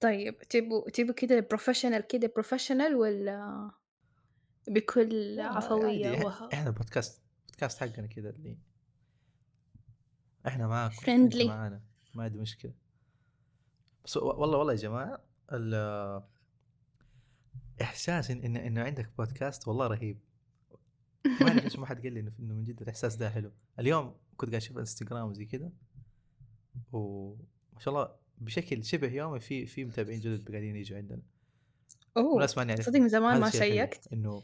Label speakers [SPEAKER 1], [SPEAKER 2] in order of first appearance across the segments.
[SPEAKER 1] طيب تبوا تبوا كده professional كده professional ولا بكل عفوية
[SPEAKER 2] عادي
[SPEAKER 1] وه...
[SPEAKER 2] إحنا بودكاست بودكاست حقنا كذا اللي إحنا معاكم. أنتوا معانا ما عندي مشكلة. بس والله والله يا جماعة ال- إحساس إن- إنه عندك بودكاست والله رهيب. ما اعرف ليش ما حد قال لي إنه إنه من جد الإحساس ده حلو. اليوم كنت قاعد أشوف انستغرام وزي كذا وما شاء الله بشكل شبه يومي في في متابعين جدد قاعدين يجوا عندنا.
[SPEAKER 1] أوه
[SPEAKER 2] وناس ما نعرف
[SPEAKER 1] صدق من زمان
[SPEAKER 2] هذا
[SPEAKER 1] ما شيكت.
[SPEAKER 2] إنه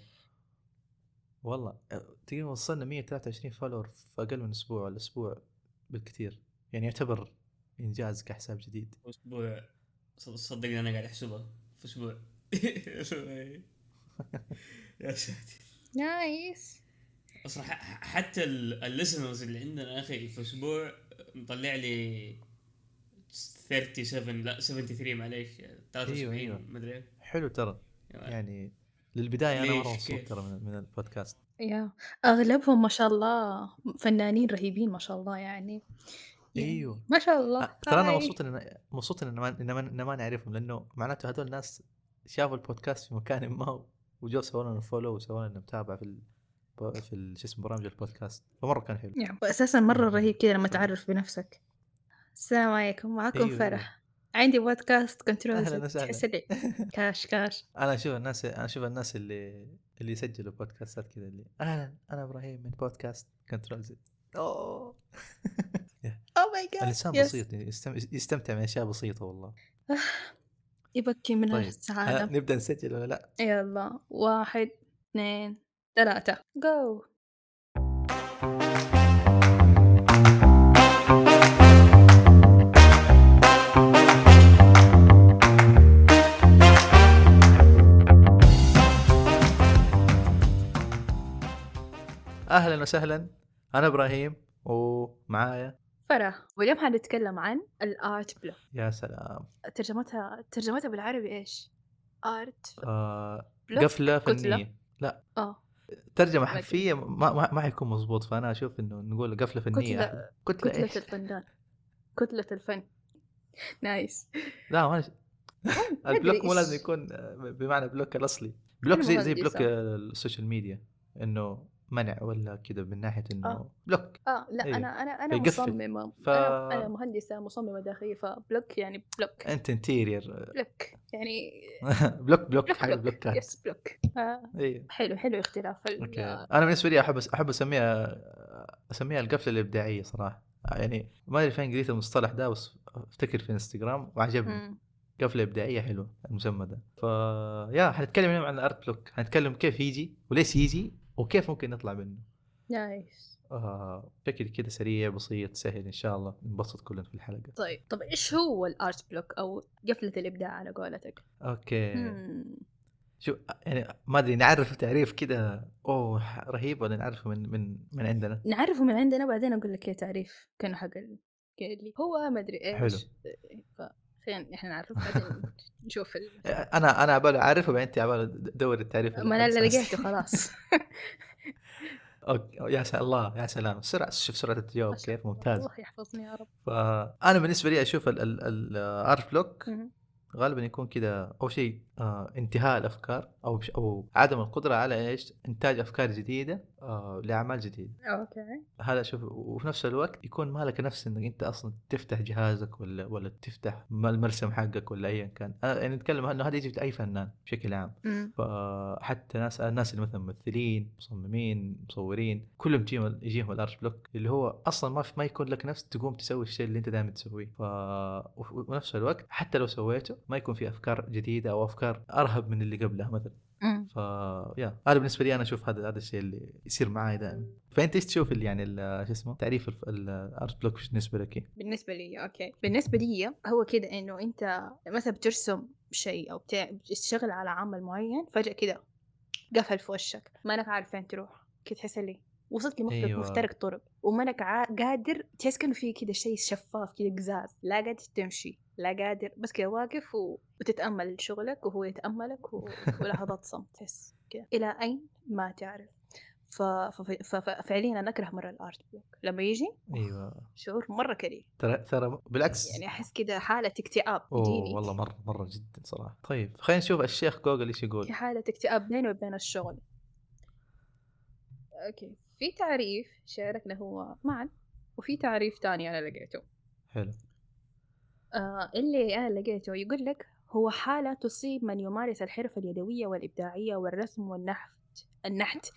[SPEAKER 2] والله تقريبا وصلنا 123 follower في أقل من أسبوع ولا أسبوع بالكثير. يعني يعتبر إنجاز كحساب جديد.
[SPEAKER 3] أسبوع. صد- صدقني أنا قاعد احسبها في أسبوع. يا ساتر. nice أصلا حتى ال listeners اللي عندنا يا أخي في أسبوع مطلع لي 37 لا 73 معليش 73
[SPEAKER 2] أيوة.
[SPEAKER 3] مدري.
[SPEAKER 2] حلو ترى.
[SPEAKER 3] يعني
[SPEAKER 2] يعني للبداية
[SPEAKER 3] أنا؟
[SPEAKER 2] مرة مبسوط؟ ترى من, من البودكاست.
[SPEAKER 1] يا أغلبهم ما شاء الله فنانين رهيبين ما شاء الله يعني. يعني
[SPEAKER 2] أيوه.
[SPEAKER 1] ما شاء الله.
[SPEAKER 2] ترى
[SPEAKER 1] أنا.
[SPEAKER 2] مبسوط إن مبسوط إن ما إن ما, إن ما نعرفهم لأنه معناته هذول الناس شافوا البودكاست في مكان ما وجو سووا لنا follow وسووا لنا متابعة في ال في ال- شو اسمه برامج البودكاست. فمرة كان حلو.
[SPEAKER 1] يعني واساسا مرة رهيب كذا لما تعرف بنفسك. السلام عليكم معكم
[SPEAKER 2] أيوة،
[SPEAKER 1] فرح. عندي بودكاست
[SPEAKER 2] Control.
[SPEAKER 1] تحس لي كاش كاش.
[SPEAKER 2] أنا أشوف الناس أنا أشوف الناس اللي اللي يسجلوا بودكاستات كذا اللي أهلا أنا إبراهيم من بودكاست Control Z. أوه.
[SPEAKER 1] oh my
[SPEAKER 2] الإنسان بسيط يستم... يستمتع من اشياء بسيطة والله.
[SPEAKER 1] يبكي من
[SPEAKER 2] طيب
[SPEAKER 1] السعاده
[SPEAKER 2] نبدأ نسجل ولا لا؟
[SPEAKER 1] يلا واحد اثنين ثلاثة جو
[SPEAKER 2] أهلا وسهلا. أنا إبراهيم ومعايا
[SPEAKER 1] فرح. واليوم حنتكلم عن ال art block
[SPEAKER 2] يا سلام.
[SPEAKER 1] ترجمتها ترجمتها بالعربي إيش؟ art
[SPEAKER 2] آه
[SPEAKER 1] block
[SPEAKER 2] قفلة
[SPEAKER 1] كتلة.
[SPEAKER 2] فنيه لا. آه.
[SPEAKER 1] ترجمة.
[SPEAKER 2] حرفية ما, ما, ما حيكون مضبوط فأنا أشوف إنه نقول قفلة فنية.
[SPEAKER 1] كتلة-
[SPEAKER 2] أحلى. كتلة,
[SPEAKER 1] كتلة
[SPEAKER 2] إيش؟
[SPEAKER 1] الفنان كتلة الفن. nice
[SPEAKER 2] لا ما ال
[SPEAKER 1] block
[SPEAKER 2] مو لازم يكون آه، بمعنى block الأصلي.
[SPEAKER 1] block
[SPEAKER 2] زي زي. block ال social media إنه منع ولا كذا من ناحية إنه
[SPEAKER 1] آه.
[SPEAKER 2] block
[SPEAKER 1] آه لا
[SPEAKER 2] أيوه.
[SPEAKER 1] أنا أنا أنا
[SPEAKER 2] فيقفل.
[SPEAKER 1] مصممة.
[SPEAKER 2] ف-
[SPEAKER 1] أنا أنا مهندسة مصممة داخلية ف block يعني block
[SPEAKER 2] أنت interior
[SPEAKER 1] block يعني
[SPEAKER 2] block block
[SPEAKER 1] block
[SPEAKER 2] حق block
[SPEAKER 1] yes block آه.
[SPEAKER 2] أيوه.
[SPEAKER 1] حلو حلو اختلاف
[SPEAKER 2] okay. أنا بالنسبة لي أحب أحب أسميها أسميها القفلة الإبداعية صراحة. يعني ما أدري فين قريت المصطلح ده بس أفتكر في إنستغرام وعجبني. قفلة إبداعية حلوة المسمى ده. ف yeah حنتكلم اليوم عن ال art block حنتكلم كيف يجي وليش يجي وكيف ممكن نطلع منه؟
[SPEAKER 1] nice.
[SPEAKER 2] آه بشكل كده سريع بسيط سهل إن شاء الله ننبسط كلنا في الحلقة.
[SPEAKER 1] طيب طب إيش هو ال art block أو قفلة الإبداع على قولتك؟
[SPEAKER 2] okay.
[SPEAKER 1] مم.
[SPEAKER 2] شو يعني ما أدري نعرف تعريف كده أوه رهيب ولا نعرفه من من من عندنا؟
[SPEAKER 1] نعرفه من عندنا بعدين أقول لك إيه تعريف كأنه حق ال- اللي هو ما أدري إيش.
[SPEAKER 2] حلو.
[SPEAKER 1] ف خلينا إحنا نعرف بعدين نشوف ال...
[SPEAKER 2] أنا أنا عبالي اعرفه بعدين انت عبالي دور التعريف
[SPEAKER 1] ما أنا اللي. لقيته خلاص.
[SPEAKER 2] okay. يا سلام الله يا سلام. سرعة شوف سرعة التجاوب كيف؟ ممتاز.
[SPEAKER 1] الله يحفظني يا رب.
[SPEAKER 2] فانا بالنسبة لي أشوف ال art
[SPEAKER 1] block.
[SPEAKER 2] غالبا يكون كذا أول شيء آه انتهاء الأفكار أو أو عدم القدرة على إيش؟ إنتاج أفكار جديدة. آه لأعمال جديدة.
[SPEAKER 1] okay.
[SPEAKER 2] هذا أشوف وفي نفس الوقت يكون مالك نفس إنك أنت أصلا تفتح جهازك ولا ولا تفتح المرسم حقك ولا ايا كان. يعني نتكلم إنه هذا يجي أي فنان بشكل عام.
[SPEAKER 1] مم.
[SPEAKER 2] فحتى ناس الناس اللي مثلا ممثلين مصممين مصورين كلهم يجيهم يجيهم ال art block اللي هو أصلا ما في ما يكون لك نفس تقوم تسوي الشيء اللي أنت دائما تسويه. ف وف- ونفس الوقت حتى لو سويته ما يكون في أفكار جديدة أو أفكار أرهب من اللي قبلها مثلا.
[SPEAKER 1] مم.
[SPEAKER 2] ف yeah هذا بالنسبة لي أنا أشوف هذا هذا الشيء اللي يصير معاي دائما. فأنت إيش تشوف ال- يعني شو اسمه؟ تعريف ال art block بالنسبة لك؟
[SPEAKER 1] بالنسبة لي okay. بالنسبة لي هو كده إنه أنت مثلا بترسم شيء أو بتشتغل على عمل معين فجأة كده قفل في وشك. ما انك عارف فين تروح. كده تحس لي وصلت لمفرق
[SPEAKER 2] أيوة.
[SPEAKER 1] مفترق طرق. وما انك عا- قادر تحس كأنه في كده شيء شفاف كده قزاز لا قادر تمشي. لا قادر بس كده واقف و... وتتأمل شغلك وهو يتأملك و... ولحظات صمت تحس كده. إلى أين؟ ما تعرف. ف- ف- ف- ففعليا أنا أكره مرة الأرت بلوك لما يجي
[SPEAKER 2] أيوه.
[SPEAKER 1] شعور مرة كريه.
[SPEAKER 2] ترى ترى بالعكس.
[SPEAKER 1] يعني أحس كده حالة اكتئاب
[SPEAKER 2] أوه
[SPEAKER 1] يجيني
[SPEAKER 2] والله مرة مرة جدا صراحة. طيب خلينا نشوف الشيخ جوجل إيش يقول.
[SPEAKER 1] في حالة اكتئاب بيني وبين الشغل. okay. في تعريف شاركنا هو معا وفي تعريف تاني أنا لقيته.
[SPEAKER 2] حلو.
[SPEAKER 1] آه اللي أنا لقيته يقول لك هو حالة تصيب من يمارس الحرفة اليدوية والإبداعية والرسم والنحت النحت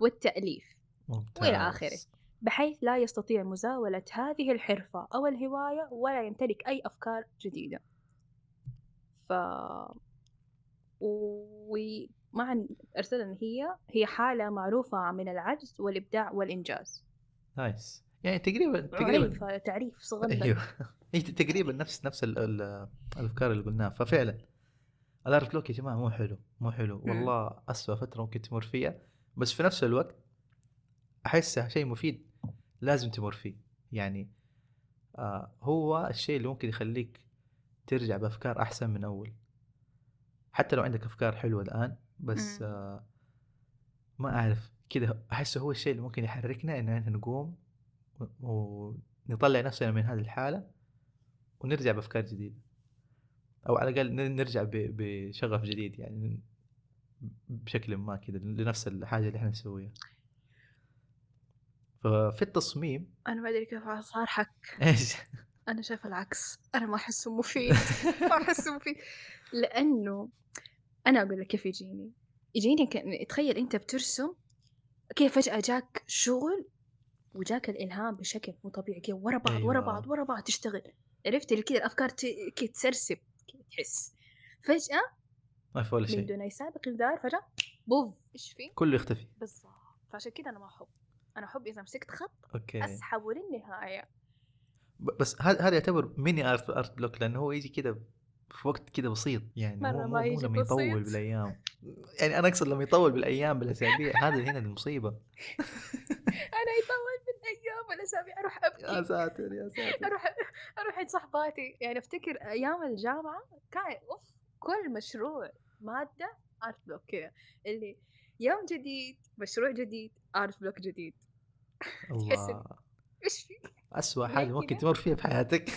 [SPEAKER 1] والتأليف
[SPEAKER 2] ممتاز
[SPEAKER 1] وإلى آخره بحيث لا يستطيع مزاولة هذه الحرفة أو الهواية ولا يمتلك أي أفكار جديدة. ف ومع أرسل إن هي هي حالة معروفة من العجز والإبداع والإنجاز.
[SPEAKER 2] nice يعني تقريبا تقريبا
[SPEAKER 1] تعريف صغير
[SPEAKER 2] أيوه. تقريبا نفس نفس ال ال الأفكار اللي قلناها. ففعلا ال art block يا جماعة مو حلو مو حلو. والله اسوء فترة ممكن تمر فيها. بس في نفس الوقت احسه شيء مفيد لازم تمر فيه. يعني آه هو الشيء اللي ممكن يخليك ترجع بأفكار أحسن من أول. حتى لو عندك أفكار حلوة الآن بس. آه ما أعرف كذا احسه هو الشيء اللي ممكن يحركنا إن إحنا نقوم ونطلع نفسنا من هذه الحالة ونرجع بأفكار جديدة. أو على الأقل ن- نرجع بشغف جديد يعني بشكل ما كذا لنفس الحاجة اللي إحنا نسويها. ففي التصميم
[SPEAKER 1] أنا ما أدري كيف صار حك
[SPEAKER 2] إيش؟
[SPEAKER 1] أنا شايفة العكس. أنا ما أحسه مفيد. ما أحسه مفيد. لأنه أنا أقول لك كيف يجيني. يجيني تخيل أنت بترسم كيف فجأة جاك شغل وجاك الإلهام بشكل مو طبيعي كذا ورا بعض ورا
[SPEAKER 2] أيوة.
[SPEAKER 1] بعض ورا بعض تشتغل. عرفت؟ اللي كذا الأفكار ت- كذا تسرسب كذا تحس. فجأة
[SPEAKER 2] ما في ولا
[SPEAKER 1] من
[SPEAKER 2] شيء.
[SPEAKER 1] دون أي سابق إنذار فجأة بوف إيش في؟
[SPEAKER 2] كله يختفي.
[SPEAKER 1] بالضبط. فعشان كذا أنا ما أحب. أنا أحب إذا مسكت خط
[SPEAKER 2] okay.
[SPEAKER 1] أسحبه للنهاية.
[SPEAKER 2] ب- بس هذا هذا يعتبر mini art art block لأنه هو يجي كذا في وقت كذا بسيط يعني
[SPEAKER 1] مرة
[SPEAKER 2] مو,
[SPEAKER 1] ما يجي
[SPEAKER 2] لما يطول
[SPEAKER 1] بسيط.
[SPEAKER 2] بالأيام. يعني أنا أقصد لما يطول بالأيام بالأسابيع هذا هنا المصيبة.
[SPEAKER 1] أنا يطول بالأيام والأسابيع أروح
[SPEAKER 2] يا
[SPEAKER 1] أبكي
[SPEAKER 2] ساتر يا ساتر.
[SPEAKER 1] أروح أروح عند صحباتي. يعني أفتكر أيام الجامعة كان أوف كل مشروع مادة art block كذا. اللي يوم جديد مشروع جديد art block جديد.
[SPEAKER 2] الله.
[SPEAKER 1] إيش في؟
[SPEAKER 2] اسوء حاجة ممكن؟ تمر فيها في حياتك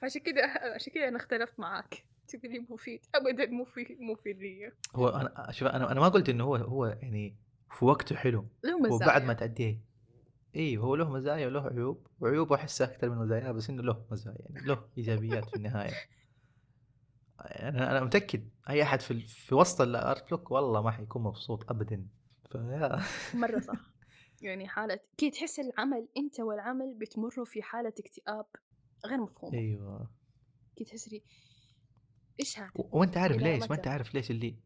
[SPEAKER 1] فعشان كذا عشان كذا أنا اختلفت معاك. لي مفيد. ابدا مو في مفيد لي
[SPEAKER 2] هو أنا شوف أنا أنا ما قلت إنه هو هو يعني في وقته حلو.
[SPEAKER 1] له مزايا.
[SPEAKER 2] وبعد ما تعديه أيوه هو له مزايا وله عيوب. وعيوبه احسها أكثر من مزاياه بس إنه له مزايا يعني له إيجابيات في النهاية. أنا أنا متأكد. أي أحد في في وسط ال art block والله ما حيكون مبسوط ابدا. فيا.
[SPEAKER 1] مرة صح. يعني حالة كي تحس العمل أنت والعمل بتمروا في حالة اكتئاب غير مفهومة.
[SPEAKER 2] أيوه.
[SPEAKER 1] كي تحس لي إيش هذا
[SPEAKER 2] وانت عارف ليش ما؟ انت عارف ليش اللي إيه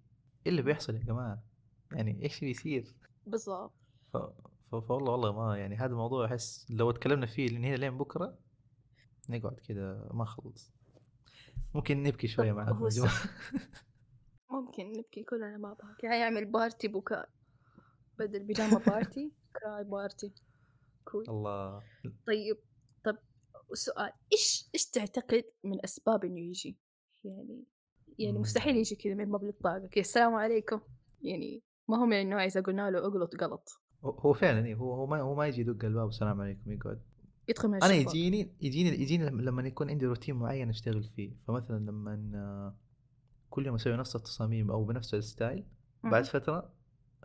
[SPEAKER 2] اللي بيحصل يا جماعة؟ يعني إيش اللي يصير؟
[SPEAKER 1] بالضبط.
[SPEAKER 2] ف... ف... فوالله والله ما يعني هذا الموضوع أحس لو تكلمنا فيه من هنا لين بكرة نقعد كذا ما خلص. ممكن نبكي
[SPEAKER 1] شوية
[SPEAKER 2] معاكم
[SPEAKER 1] ممكن نبكي كلنا مع بعض. يعني يعمل party بكاء بدل pajama party cry party cool
[SPEAKER 2] الله.
[SPEAKER 1] طيب طب سؤال. إيش إيش تعتقد من أسباب إنه يجي؟ يعني يعني. مستحيل يجي كذا من باب الطاقة كذا السلام عليكم. يعني ما هو من النوع إذا قلنا له اغلط غلط
[SPEAKER 2] هو- فعلا إيه، هو هو ما هو ما يجي يدق الباب السلام عليكم يقعد.
[SPEAKER 1] يدخل من أنا
[SPEAKER 2] يجيني يجيني يجيني لما يكون عندي روتين معين أشتغل فيه. فمثلا لما كل يوم أسوي نفس التصاميم أو بنفس ال style
[SPEAKER 1] بعد.
[SPEAKER 2] فترة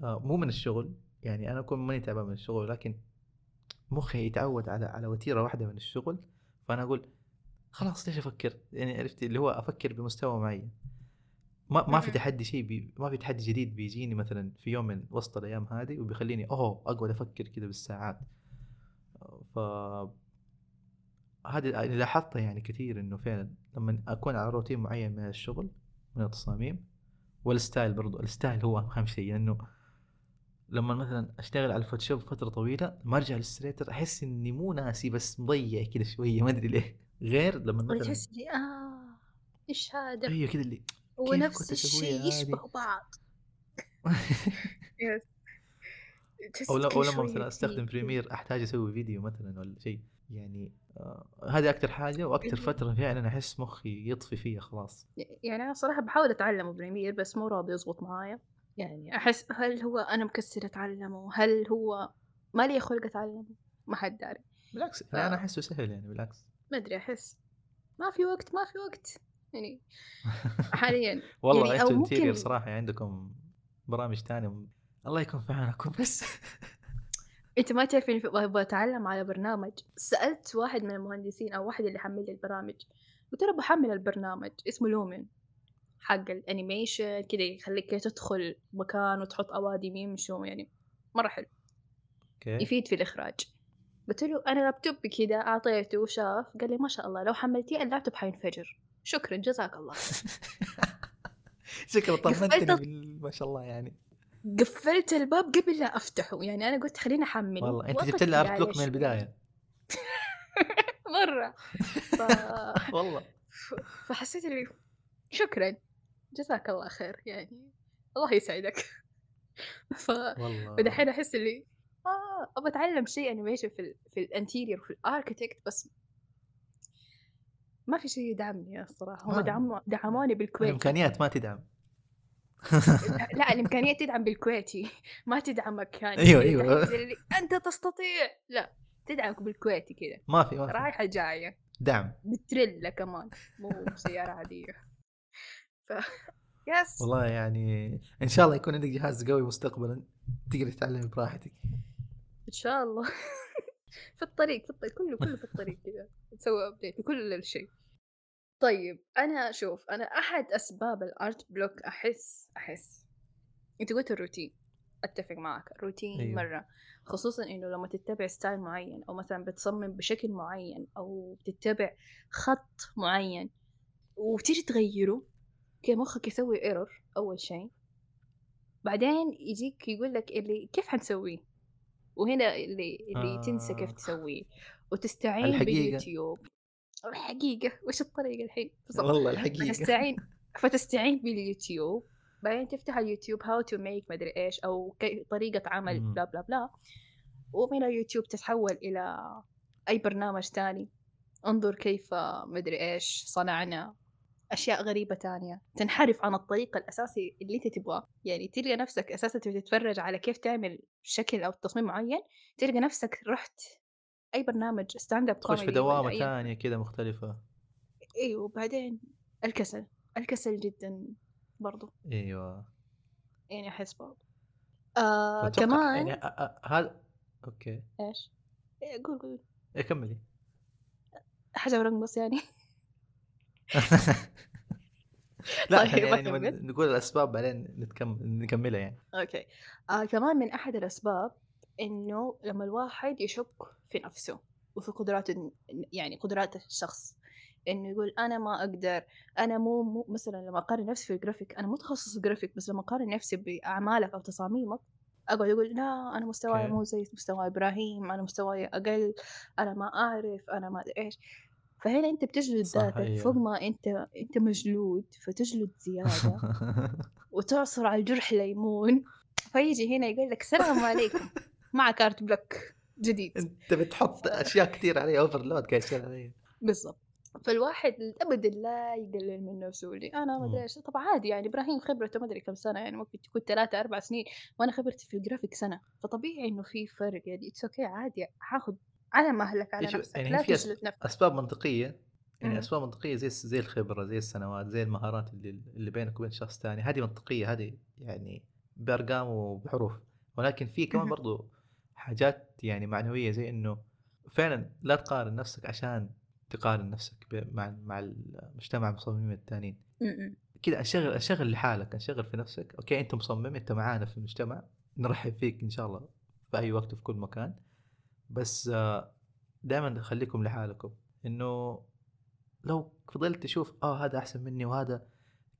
[SPEAKER 2] آه، مو من الشغل يعني أنا أكون ماني تعبان من الشغل لكن مخي يتعود على على وتيرة واحدة من الشغل. فأنا أقول خلاص ليش أفكر؟ يعني عرفت اللي هو أفكر بمستوى معين. ما ما في. تحدي شيء بي ما في تحدي جديد بيجيني مثلا في يوم من وسط الأيام هذه وبيخليني أوه أقعد أفكر كذا بالساعات. ف هذه اللي لاحظتها يعني كثير إنه فعلا لما أكون على روتين معين من الشغل من التصاميم وال style برضو ال style هو أهم شيء. لأنه لما مثلا أشتغل على ال Photoshop فترة طويلة ما أرجع لل Illustrator أحس إني مو ناسي بس مضيع كذا شوية ما أدري ليه. غير لما مثلا
[SPEAKER 1] تحس لي آه إيش هذا؟
[SPEAKER 2] أيوه كذا اللي
[SPEAKER 1] هو
[SPEAKER 2] كيف
[SPEAKER 1] نفس
[SPEAKER 2] كنت أسويها
[SPEAKER 1] الشيء؟ يشبه بعض.
[SPEAKER 2] أو ل-
[SPEAKER 1] كل
[SPEAKER 2] أو لما مثلا
[SPEAKER 1] أستخدم
[SPEAKER 2] Premiere أحتاج أسوي فيديو مثلا ولا شيء يعني آه هذه أكثر حاجة وأكثر
[SPEAKER 1] إيه.
[SPEAKER 2] فترة فعلا أحس مخي يطفي فيها خلاص.
[SPEAKER 1] يعني أنا صراحة بحاول أتعلم Premiere بس مو راضي يزبط معايا. يعني أحس هل هو أنا مكسر أتعلمه؟ هل هو ما لي خلق أتعلمه؟ ما حد داري.
[SPEAKER 2] بالعكس
[SPEAKER 1] ف-
[SPEAKER 2] أنا أحسه سهل يعني بالعكس.
[SPEAKER 1] ما أدري أحس ما في وقت ما في وقت. يعني حاليا
[SPEAKER 2] والله
[SPEAKER 1] يعني
[SPEAKER 2] أنتم interior
[SPEAKER 1] ممكن-
[SPEAKER 2] صراحة يعني عندكم برامج ثانية الله يكون في عونكم بس.
[SPEAKER 1] أنت ما تعرف اني أبغى أتعلم على برنامج. سألت واحد من المهندسين أو واحد اللي حمل لي البرامج قلت له بحمل البرنامج اسمه Lumion حق ال animation كذا يخليك تدخل مكان وتحط اوادم يمشوا يعني. مرة حلو.
[SPEAKER 2] أوكي.
[SPEAKER 1] يفيد في الإخراج. قلت له أنا لابتوبي كذا أعطيته وشاف قال لي ما شاء الله لو حملتيه اللابتوب حينفجر. شكرا جزاك الله.
[SPEAKER 2] شكرا طمنتني ما شاء الله يعني.
[SPEAKER 1] قفلت الباب قبل لا أفتحه يعني أنا قلت خليني احمله
[SPEAKER 2] والله
[SPEAKER 1] أنت
[SPEAKER 2] جبت لي
[SPEAKER 1] art
[SPEAKER 2] block من. البداية.
[SPEAKER 1] مرة. ف...
[SPEAKER 2] والله.
[SPEAKER 1] فحسيت اللي شكرا جزاك الله خير يعني الله يسعدك. ف
[SPEAKER 2] والله.
[SPEAKER 1] ودحين أحس اللي آه أبغى أتعلم شيء animation في ال في ال interior وفي ال architect بس ما في شيء يدعمني الصراحه هم دعموا دعموني بالكويتي.
[SPEAKER 2] الإمكانيات ما تدعم.
[SPEAKER 1] لا الإمكانيات تدعم بالكويتي. ما تدعمك يعني.
[SPEAKER 2] أيوة.
[SPEAKER 1] تحس اللي أنت تستطيع. لا تدعمك بالكويتي كذا
[SPEAKER 2] ما في ما في.
[SPEAKER 1] رايحة جاية.
[SPEAKER 2] دعم.
[SPEAKER 1] بتريلا كمان. مو سياره عادية. ف يس
[SPEAKER 2] والله يعني إن شاء الله يكون عندك جهاز قوي مستقبلا. تقدر تتعلم براحتك.
[SPEAKER 1] إن شاء الله. في الطريق في الطريق كله كله في الطريق كذا نسوي update لكل الشيء. طيب أنا شوف أنا أحد أسباب ال art block أحس أحس. أنت قلت الروتين. أتفق معك الروتين
[SPEAKER 2] أيوه.
[SPEAKER 1] مرة. خصوصا إنه لما تتبع style معين أو مثلا بتصمم بشكل معين أو بتتبع خط معين وتيجي تغيره كذا مخك يسوي error أول شيء. بعدين يجيك يقول لك اللي كيف حنسويه؟ وهنا اللي اللي آه. تنسى كيف
[SPEAKER 2] آه.
[SPEAKER 1] تسويه وتستعين
[SPEAKER 2] الحقيقة.
[SPEAKER 1] باليوتيوب الحقيقة وش الطريقة الحين بالضبط.
[SPEAKER 2] والله الحقيقة
[SPEAKER 1] فتستعين فتستعين باليوتيوب بعدين تفتح اليوتيوب how to make مدري إيش أو طريقة عمل. blah blah blah ومن اليوتيوب تتحول إلى أي برنامج تاني انظر كيف مدري إيش صنعنا أشياء غريبة تانية. تنحرف عن الطريق الأساسي اللي أنت تبغاه. يعني تلقى نفسك أساسا تتفرج على كيف تعمل شكل أو تصميم معين تلقى نفسك رحت أي برنامج stand up
[SPEAKER 2] تخش في دوامة ثانية كذا مختلفة.
[SPEAKER 1] أيوه وبعدين الكسل. الكسل جدا برضو.
[SPEAKER 2] أيوه.
[SPEAKER 1] يعني أحس برضو. آه كمان
[SPEAKER 2] يعني هذا أوكي.
[SPEAKER 1] إيش؟ إيه، قول قول.
[SPEAKER 2] إيه كملي.
[SPEAKER 1] حاجة ورقص يعني.
[SPEAKER 2] لا
[SPEAKER 1] طيب،
[SPEAKER 2] يعني نقول الأسباب بعدين نتكمل نكملها يعني.
[SPEAKER 1] أوكي. آه كمان من أحد الأسباب إنه لما الواحد يشك في نفسه وفي قدرات يعني قدرات الشخص إنه يقول أنا ما أقدر أنا مو, مو مثلا لما أقارن نفسي في الجرافيك أنا متخصص جرافيك بس لما أقارن نفسي بأعمالك أو تصاميمك أقعد أقول لا أنا مستواي
[SPEAKER 2] أوكي.
[SPEAKER 1] مو زي مستوى إبراهيم أنا مستواي أقل أنا ما أعرف أنا ما أدري إيش. فهنا أنت بتجلد ذاتك. فوق ما أنت أنت مجلود فتجلد زيادة وتعصر على الجرح ليمون. فيجي هنا يقول لك السلام عليكم معك art block جديد.
[SPEAKER 2] أنت بتحط أشياء كثير علي overload قاعد يصير علي
[SPEAKER 1] بالضبط. فالواحد ابدا لا يقلل من نفسه اللي أنا ما
[SPEAKER 2] أدري.
[SPEAKER 1] إيش. طبعا عادي يعني إبراهيم خبرته ما أدري كم سنة يعني ممكن تكون ثلاثة أربع سنين وأنا خبرتي في الجرافيك سنة. فطبيعي إنه في فرق يعني it's okay عادي حاخذ على مهلك على نفسك
[SPEAKER 2] يعني
[SPEAKER 1] لا
[SPEAKER 2] في
[SPEAKER 1] تجلد نفسك.
[SPEAKER 2] أسباب منطقية يعني
[SPEAKER 1] مم.
[SPEAKER 2] أسباب منطقية زي زي الخبرة زي السنوات زي المهارات اللي اللي بينك وبين شخص ثاني هذه منطقية هذه يعني بأرقام وبحروف. ولكن في كمان. برضو حاجات يعني معنوية زي إنه فعلا لا تقارن نفسك عشان تقارن نفسك مع مع المجتمع المصممين الثانيين. كذا انشغل انشغل لحالك انشغل في نفسك. أوكي أنت مصمم أنت معانا في المجتمع نرحب فيك إن شاء الله في أي وقت وفي كل مكان. بس دائما خليكم لحالكم. إنه لو فضلت تشوف آه هذا أحسن مني وهذا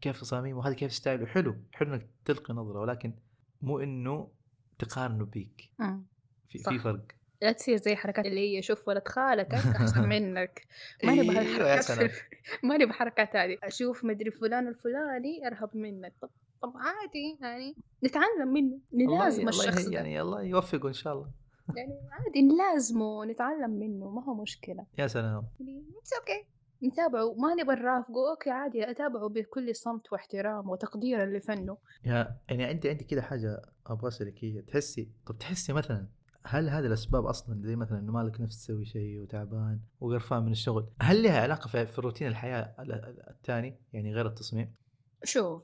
[SPEAKER 2] كيف تصاميمه وهذا كيف ستايله حلو حلو إنك تلقي نظرة ولكن مو إنه تقارنه بيك.
[SPEAKER 1] م.
[SPEAKER 2] في
[SPEAKER 1] صح.
[SPEAKER 2] في فرق.
[SPEAKER 1] لا تصير زي حركات اللي هي شوف ولد خالتك أحسن منك. ما نبغى
[SPEAKER 2] يا
[SPEAKER 1] الحركات ما نبغى الحركات هذه. أشوف مدري فلان الفلاني أرهب منك. طب طب عادي يعني نتعلم منه. نلازم
[SPEAKER 2] الله
[SPEAKER 1] الشخص
[SPEAKER 2] يعني الله يوفقه إن شاء الله.
[SPEAKER 1] يعني عادي نلازمه نتعلم منه ما هو مشكلة.
[SPEAKER 2] يا سلام.
[SPEAKER 1] يعني it's okay نتابعه ما نبغى نرافقه okay عادي أتابعه بكل صمت واحترام وتقديرا لفنه
[SPEAKER 2] يا يعني عندي عندي كده حاجة أبغى أسألك هي تحسي طب تحسي مثلا هل هذه الأسباب أصلا زي مثلا إنه مالك نفس تسوي شيء وتعبان وقرفان من الشغل هل لها علاقة في, في روتين الحياة ال- ال- الثاني؟ يعني غير التصميم؟
[SPEAKER 1] شوف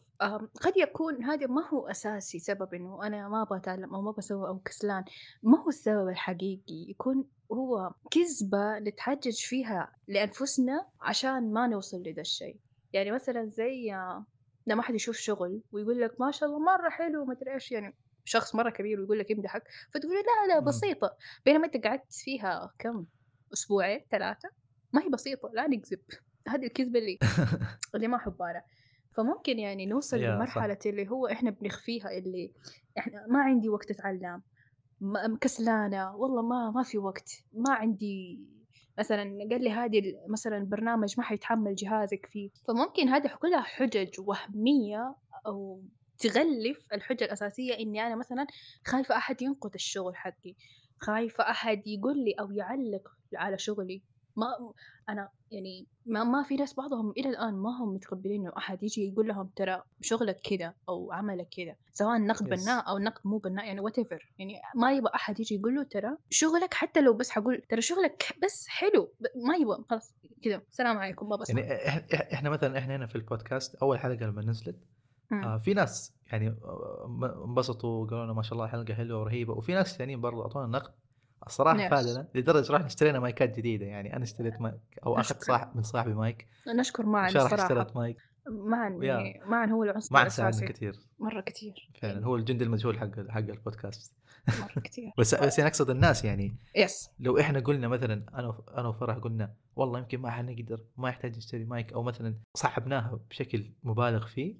[SPEAKER 1] قد يكون هذا ما هو أساسي سبب إنه أنا ما أبغى أتعلم أو ما بسوي أو كسلان. ما هو السبب الحقيقي؟ يكون هو كذبة نتحجج فيها لأنفسنا عشان ما نوصل لذا الشيء. يعني مثلا زي آه، لما أحد يشوف شغل ويقول لك ما شاء الله مرة حلو ما أدري إيش يعني شخص مرة كبير ويقول لك يمدحك فتقول لا لا
[SPEAKER 2] مم.
[SPEAKER 1] بسيطة. بينما أنت قعدت فيها كم؟ أسبوعين ثلاثة؟ ما هي بسيطة لا نكذب. هذه الكذبة اللي اللي ما أحب أنا. فممكن يعني نوصل لمرحلة اللي هو إحنا بنخفيها اللي إحنا ما عندي وقت أتعلم ما- كسلانة والله ما ما في وقت ما عندي مثلا قال لي هذه مثلا البرنامج ما حيتحمل جهازك فيه. فممكن هذه كلها حجج وهمية أو تغلف الحجة الأساسية إني أنا مثلا خايفة أحد ينقد الشغل حقي خايفة أحد يقول لي أو يعلق على شغلي. ما أنا يعني ما, ما في ناس بعضهم إلى الآن ما هم متقبلين إنه أحد يجي يقول لهم ترى شغلك كذا أو عملك كذا سواء نقد
[SPEAKER 2] Yes.
[SPEAKER 1] بناء أو نقد مو بناء يعني وات يعني ما يبغى أحد يجي يقول له ترى شغلك حتى لو بس حقول ترى شغلك بس حلو ما يبغى خلاص كذا السلام عليكم ما بسمع
[SPEAKER 2] يعني إح- إح- إحنا مثلا إحنا هنا في البودكاست أول حلقه لما نزلت. آه في ناس يعني آه، انبسطوا وقالوا لنا ما شاء الله حلقة حلوة ورهيبة وفي ناس ثانيين برضو أعطونا نقد الصراحة
[SPEAKER 1] ناس.
[SPEAKER 2] فادنا لدرجة رحنا اشترينا مايكات جديدة. يعني أنا اشتريت مايك أو
[SPEAKER 1] أخذت.
[SPEAKER 2] صاحب من صاحبي مايك.
[SPEAKER 1] نشكر
[SPEAKER 2] شارح
[SPEAKER 1] الصراحة.
[SPEAKER 2] اشتريت مايك. ويا.
[SPEAKER 1] يعني معا هو العنصر
[SPEAKER 2] ما ساعدنا كثير.
[SPEAKER 1] مرة كتير
[SPEAKER 2] فعلا هو الجندي المجهول حق حق البودكاست.
[SPEAKER 1] مرة كتير
[SPEAKER 2] بس بس أنا أقصد الناس يعني
[SPEAKER 1] yes
[SPEAKER 2] لو إحنا قلنا مثلا أنا أنا وفرح قلنا والله يمكن ما حنقدر ما يحتاج نشتري مايك أو مثلا صاحبناها بشكل مبالغ فيه.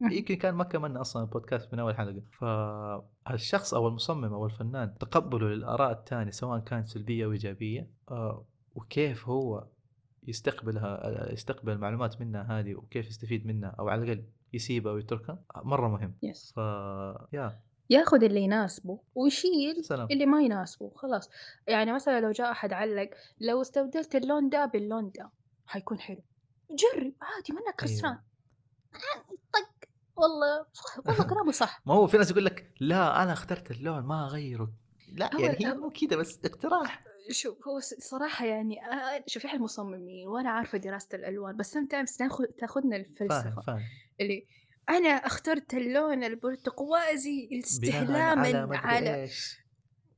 [SPEAKER 2] يمكن كان ما كملنا أصلا البودكاست من أول حلقة. فالشخص أو المصمم أو الفنان تقبله للآراء الثانية سواء كانت سلبية أو إيجابية آه، وكيف هو يستقبلها يستقبل المعلومات منها هذه وكيف يستفيد منها أو على الأقل يسيبها ويتركها مرة مهم.
[SPEAKER 1] يس
[SPEAKER 2] ف يا.
[SPEAKER 1] ياخذ اللي يناسبه ويشيل
[SPEAKER 2] سلام.
[SPEAKER 1] اللي ما يناسبه خلاص. يعني مثلا لو جاء أحد علق لو استبدلت اللون ده باللون ده حيكون حلو. جرب عادي منك خسران
[SPEAKER 2] أيوة.
[SPEAKER 1] والله. صح والله كلامه صح.
[SPEAKER 2] ما هو في ناس يقول لك لا أنا اخترت اللون ما أغيره. لا يعني هي مو كذا بس اقتراح.
[SPEAKER 1] شوف هو صراحة يعني شوف إحنا مصممين وأنا عارفة دراسة الألوان بس ناخذ تاخذنا
[SPEAKER 2] فاهم
[SPEAKER 1] الفلسفة.
[SPEAKER 2] فاهم.
[SPEAKER 1] اللي أنا اخترت اللون البرتقوازي استهلاما
[SPEAKER 2] على إيش.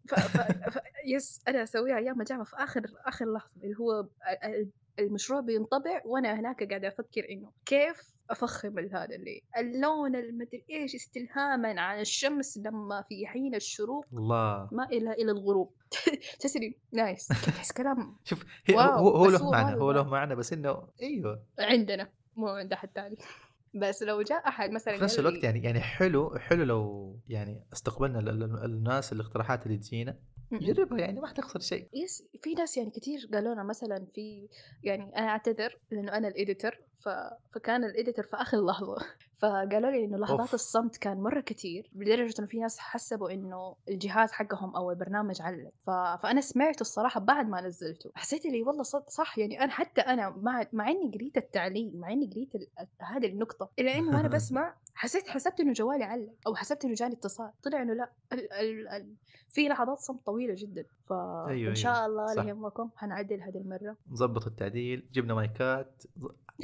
[SPEAKER 1] ف... ف... ف... yes أنا أسويها أيام الجامعة في آخر آخر لحظة اللي هو ال- ال- المشروع بينطبع وأنا هناك قاعدة أفكر إنه كيف أفخم هذا اللي اللون المدري إيش استلهاما عن الشمس لما في حين الشروق
[SPEAKER 2] الله.
[SPEAKER 1] ما إلى إلى الغروب. تصير nice. تحس كلام
[SPEAKER 2] شوف هو, هو له معنى هو له معنى بس إنه أيوه.
[SPEAKER 1] عندنا مو عند أحد ثاني بس لو جاء أحد مثلا
[SPEAKER 2] في نفس الوقت يعني يعني حلو حلو لو يعني استقبلنا ال- ال- الناس الاقتراحات اللي تجينا. جربها يعني ما حتخسر شيء.
[SPEAKER 1] yes في ناس يعني كتير قالوا لنا مثلا في يعني أنا أعتذر لأنه أنا ال editor ف... فكان ال editor في آخر لحظة. فقالوا لي إنه لحظات
[SPEAKER 2] of.
[SPEAKER 1] الصمت كان مرة كتير لدرجة إنه في ناس حسبوا إنه الجهاز حقهم أو البرنامج علق ف... فأنا سمعته الصراحة بعد ما نزلته حسيت لي والله صد صح يعني أنا حتى أنا مع مع إني قريت التعليق مع إني قريت ال... هذه النقطة الا إنه وأنا بسمع حسيت حسبت إنه جوالي علق أو حسبت إنه جاني اتصال طلع إنه لا ال... ال... ال... في لحظات صمت طويلة جدا فان
[SPEAKER 2] أيوة،
[SPEAKER 1] شاء. الله. لا يهمكم حنعدل هذه المرة
[SPEAKER 2] نظبط التعديل جبنا مايكات